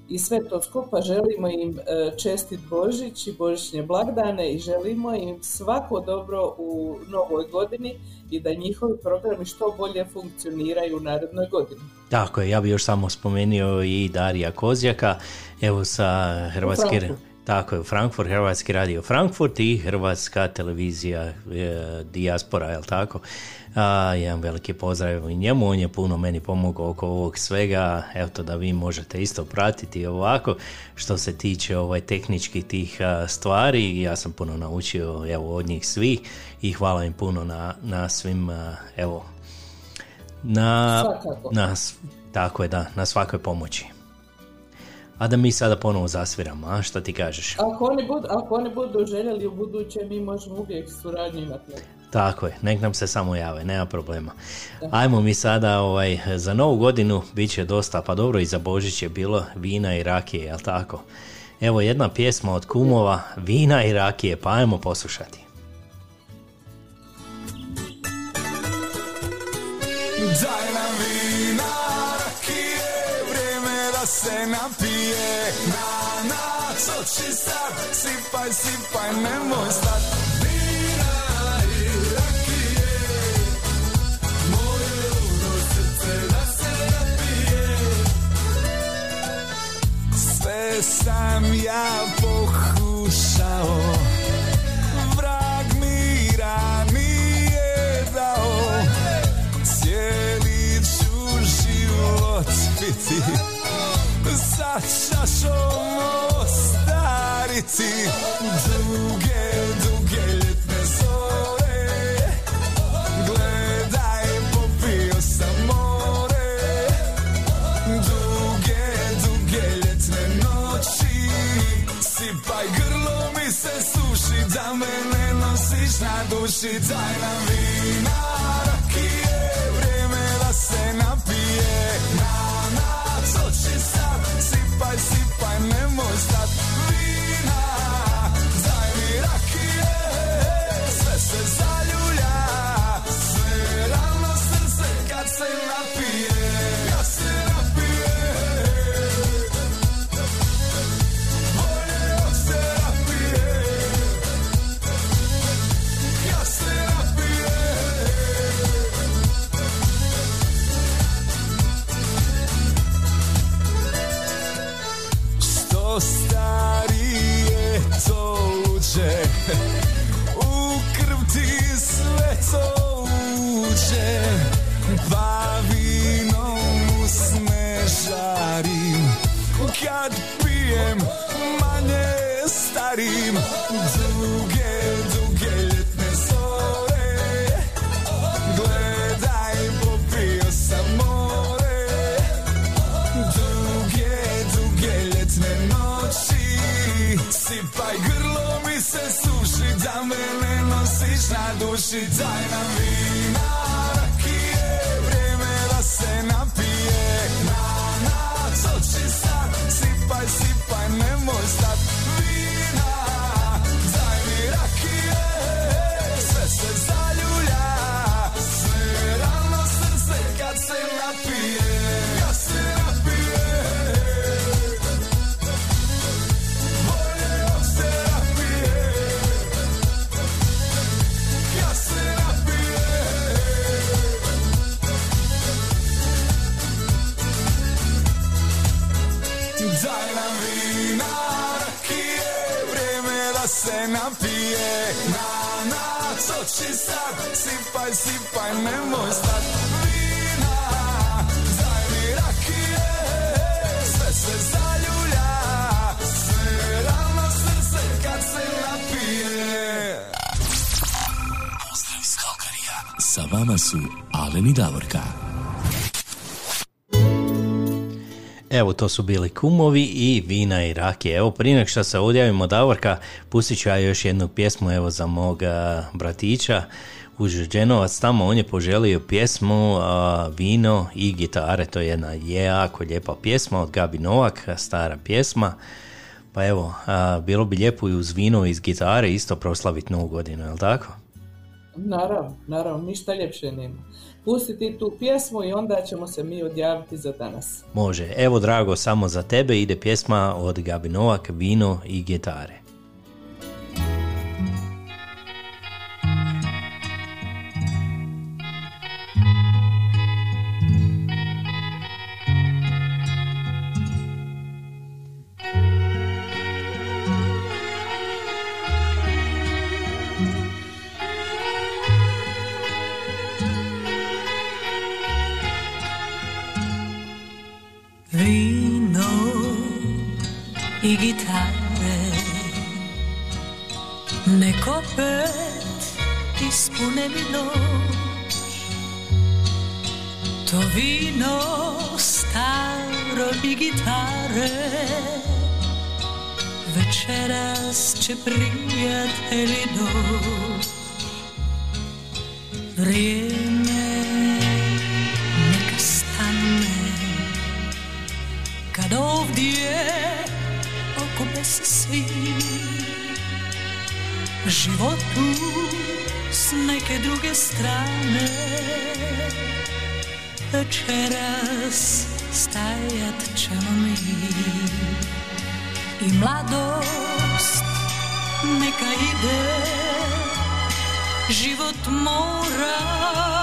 i sve to skupa želimo im e, čestit Božić i Božićne blagdane i želimo im svako dobro u novoj godini i da njihovi programi što bolje funkcioniraju u narednoj godini. Tako je, ja bi još samo spomenuo i Darija Kozjaka, evo sa Hrvatske... Tako je, Frankfurt, Hrvatski radio Frankfurt i Hrvatska televizija e, Dijaspora, jel tako? A, jedan veliki pozdrav i njemu, on je puno meni pomogao oko ovog svega, evo to da vi možete isto pratiti ovako, što se tiče ovaj tehničkih tih a, stvari, ja sam puno naučio evo od njih svih i hvala im puno na, na svim, a, evo, na, Svakako. na, tako je da, na svakoj pomoći. A da mi sada ponovo zasviramo, a šta ti kažeš? Ako oni, budu, ako oni budu željeli u buduće, mi možemo uvijek suradnju imati. Tako je, nek nam se samo jave, nema problema. Ajmo mi sada, ovaj, za novu godinu bit će dosta, pa dobro i za Božić je bilo vina i rakije, jel tako? Evo jedna pjesma od kumova, vina i rakije, pa ajmo poslušati. Daj se napije. Na nas oči sad, sipaj, sipaj, nemoj stat. Vina i rakije, moje ludo srce da se napije. Sve sam ja pokušao, vrag Cijeli ću život biti Sa čašom ostariti Duge, duge ljetne zore. Gledaj, popio sam more. Duge, duge ljetne noći. Sipaj grlo mi se suši Da me ne nosiš na duši. Daj nam vina, rakije Vrijeme da se napije. Na nas oči sad Sipaj, sipaj, nemoj to su bili kumovi i vina i rakije. Evo, prije nego što se odjavimo Davorka, pustit ću ja još jednu pjesmu evo za mog a, bratića. Užuđenovac tamo, on je poželio pjesmu a, Vino i gitare, to je jedna jako lijepa pjesma od Gabi Novak, stara pjesma. Pa evo, a, bilo bi lijepo i uz vino iz gitare isto proslaviti novu godinu, jel tako? Naravno, naravno, ništa ljepše nema. Pusti ti tu pjesmu i onda ćemo se mi odjaviti za danas. Može. Evo, drago, samo za tebe ide pjesma od Gabi Novak, Vino i gitare. Opet ispune mi noć To vino staro i gitare Večeras će prijatelji doć. Vrijeme neka stane kad ovdje okupe se svi životu s neke druge strane. Večeras stajat ćemo mi. I mladost neka ide život mora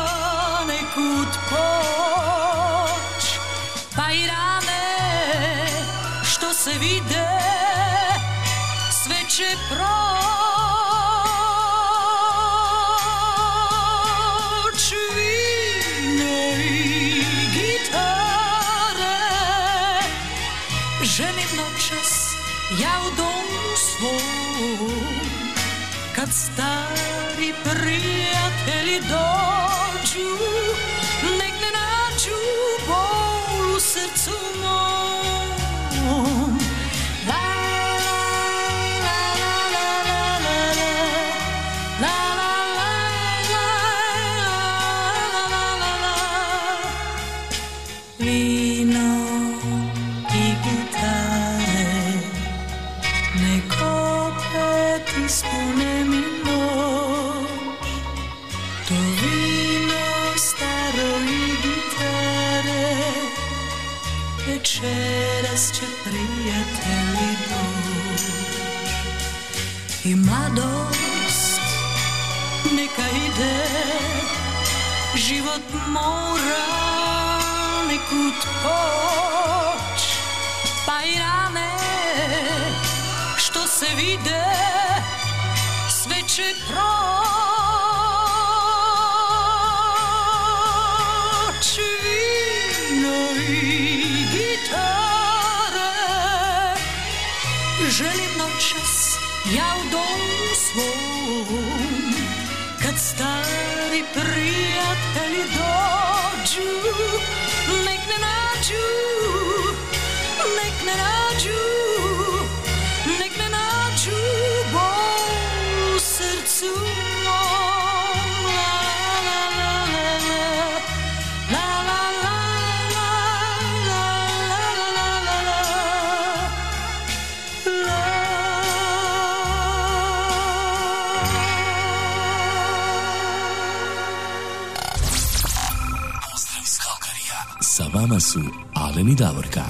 vama su Alen i Davorka.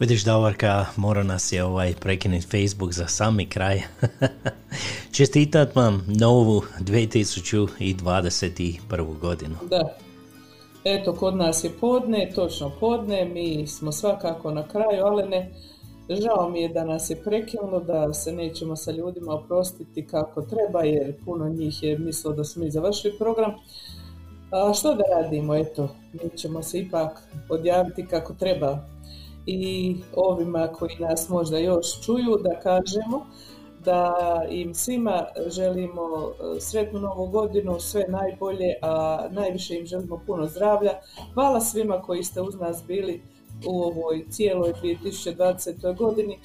Vidiš Davorka, mora nas je ovaj prekinuti Facebook za sami kraj. Čestitat vam novu 2021. godinu. Da. Eto, kod nas je podne, točno podne, mi smo svakako na kraju, ali ne, žao mi je da nas je prekinulo, da se nećemo sa ljudima oprostiti kako treba, jer puno njih je mislilo da smo mi završili program. A što da radimo, eto, mi ćemo se ipak odjaviti kako treba i ovima koji nas možda još čuju da kažemo da im svima želimo e, sretnu novu godinu, sve najbolje, a najviše im želimo puno zdravlja. Hvala svima koji ste uz nas bili u ovoj cijeloj 2020. godini.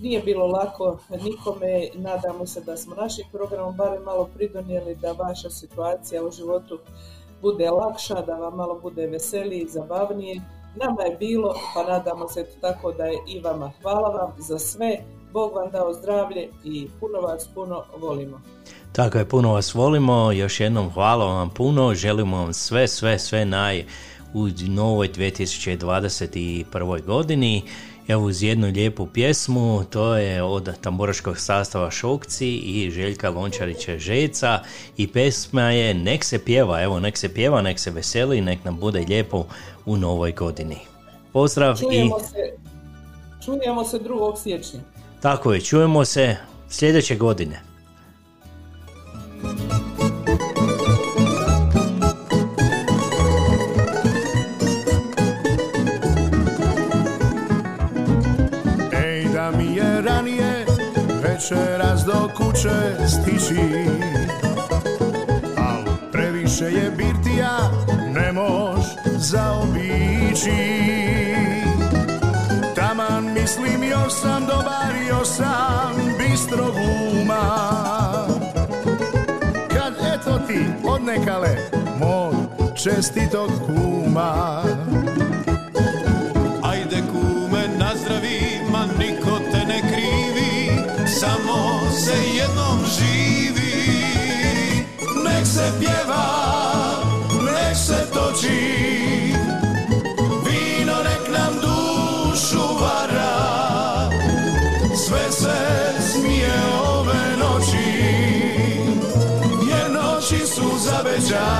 Nije bilo lako nikome, nadamo se da smo našim programom barem malo pridonijeli da vaša situacija u životu bude lakša, da vam malo bude veselije i zabavnije. Nama je bilo, pa nadamo se eto tako da je i vama. Hvala vam za sve, Bog vam dao zdravlje i puno vas puno volimo. Tako je, puno vas volimo, još jednom hvala vam puno, želimo vam sve, sve, sve naj u novoj 2021. godini. Evo uz jednu lijepu pjesmu, to je od tamburaškog sastava Šokci i Željka Lončarića Žeca i pesma je Nek se pjeva, evo nek se pjeva, nek se veseli, nek nam bude lijepo u novoj godini. Pozdrav i Čujemo se, čujemo se 2. siječnja. tako je, čujemo se sljedeće godine. Kuće stići Al previše je birtija, ne mož zaobići. Taman mislim još sam dobar, još sam bistro guma. Kad eto ti odnekale mog čestitog kuma. Ajde kume nazdravi, ma niko te ne krivi, samo se jednom živi. Nek se pjeva, nek se toči, vino nek nam dušu vara, sve se smije ove noći, jer noći su za beđara.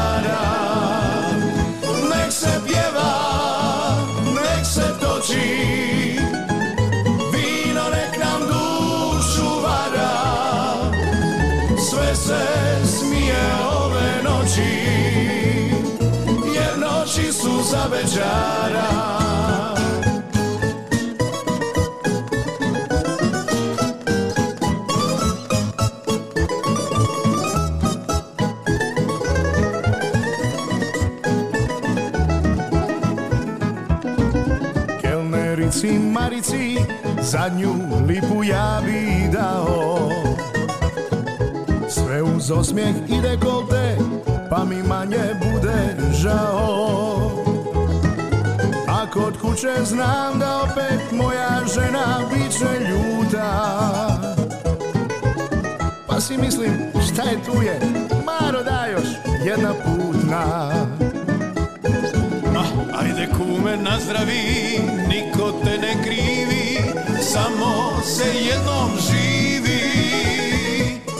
Kelnerici Marici zadnju lipu ja bi dao sve uz osmijeh i dekolte, pa mi manje bude žao. A kod kuće znam da opet moja žena bit će ljuta. Pa si mislim, šta je tu je, Maro da još jedna putna. Ajde kume nazdravi, niko te ne krivi, samo se jednom živi.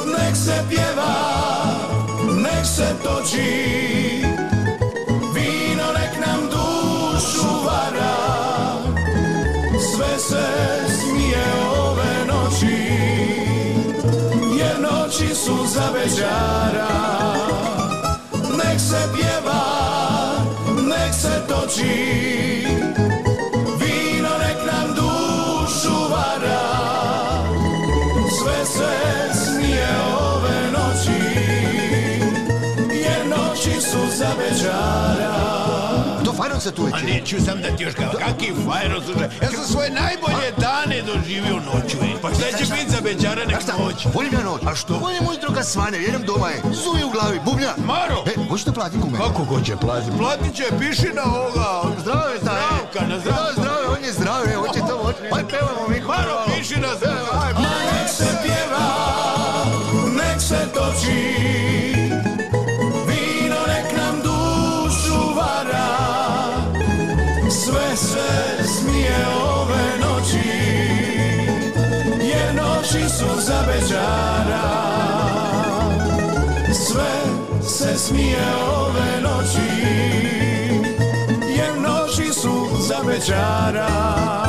Nek se pjeva, nek se toči, vino nek nam dušu vara, sve se smije ove noći, jer noći su za beđara. Nek se pjeva, toči, vino nek nam dušu vara, sve se smije ove noći, jer noći su za. Fajno se tu A neću sam da ti još kao, kaki fajro slušaj. Ja sam svoje najbolje dane doživio noću. Pa šta će biti za beđara nek noć? Volim ja noć. A što? Volim ujutro kad svane, jedem doma je. Zuji u glavi, bubnja. Maro! E, hoćete platiti kume? Kako ko će platiti? Platit će, piši na ovoga. Zdravo je. Zdravka, na zdravka. Da, zdravo je, on je zdravo, je, hoće to, hoće. Aj, pevamo mi. Maro, piši na zdravka. Smije ove noći Jer noći su za beđara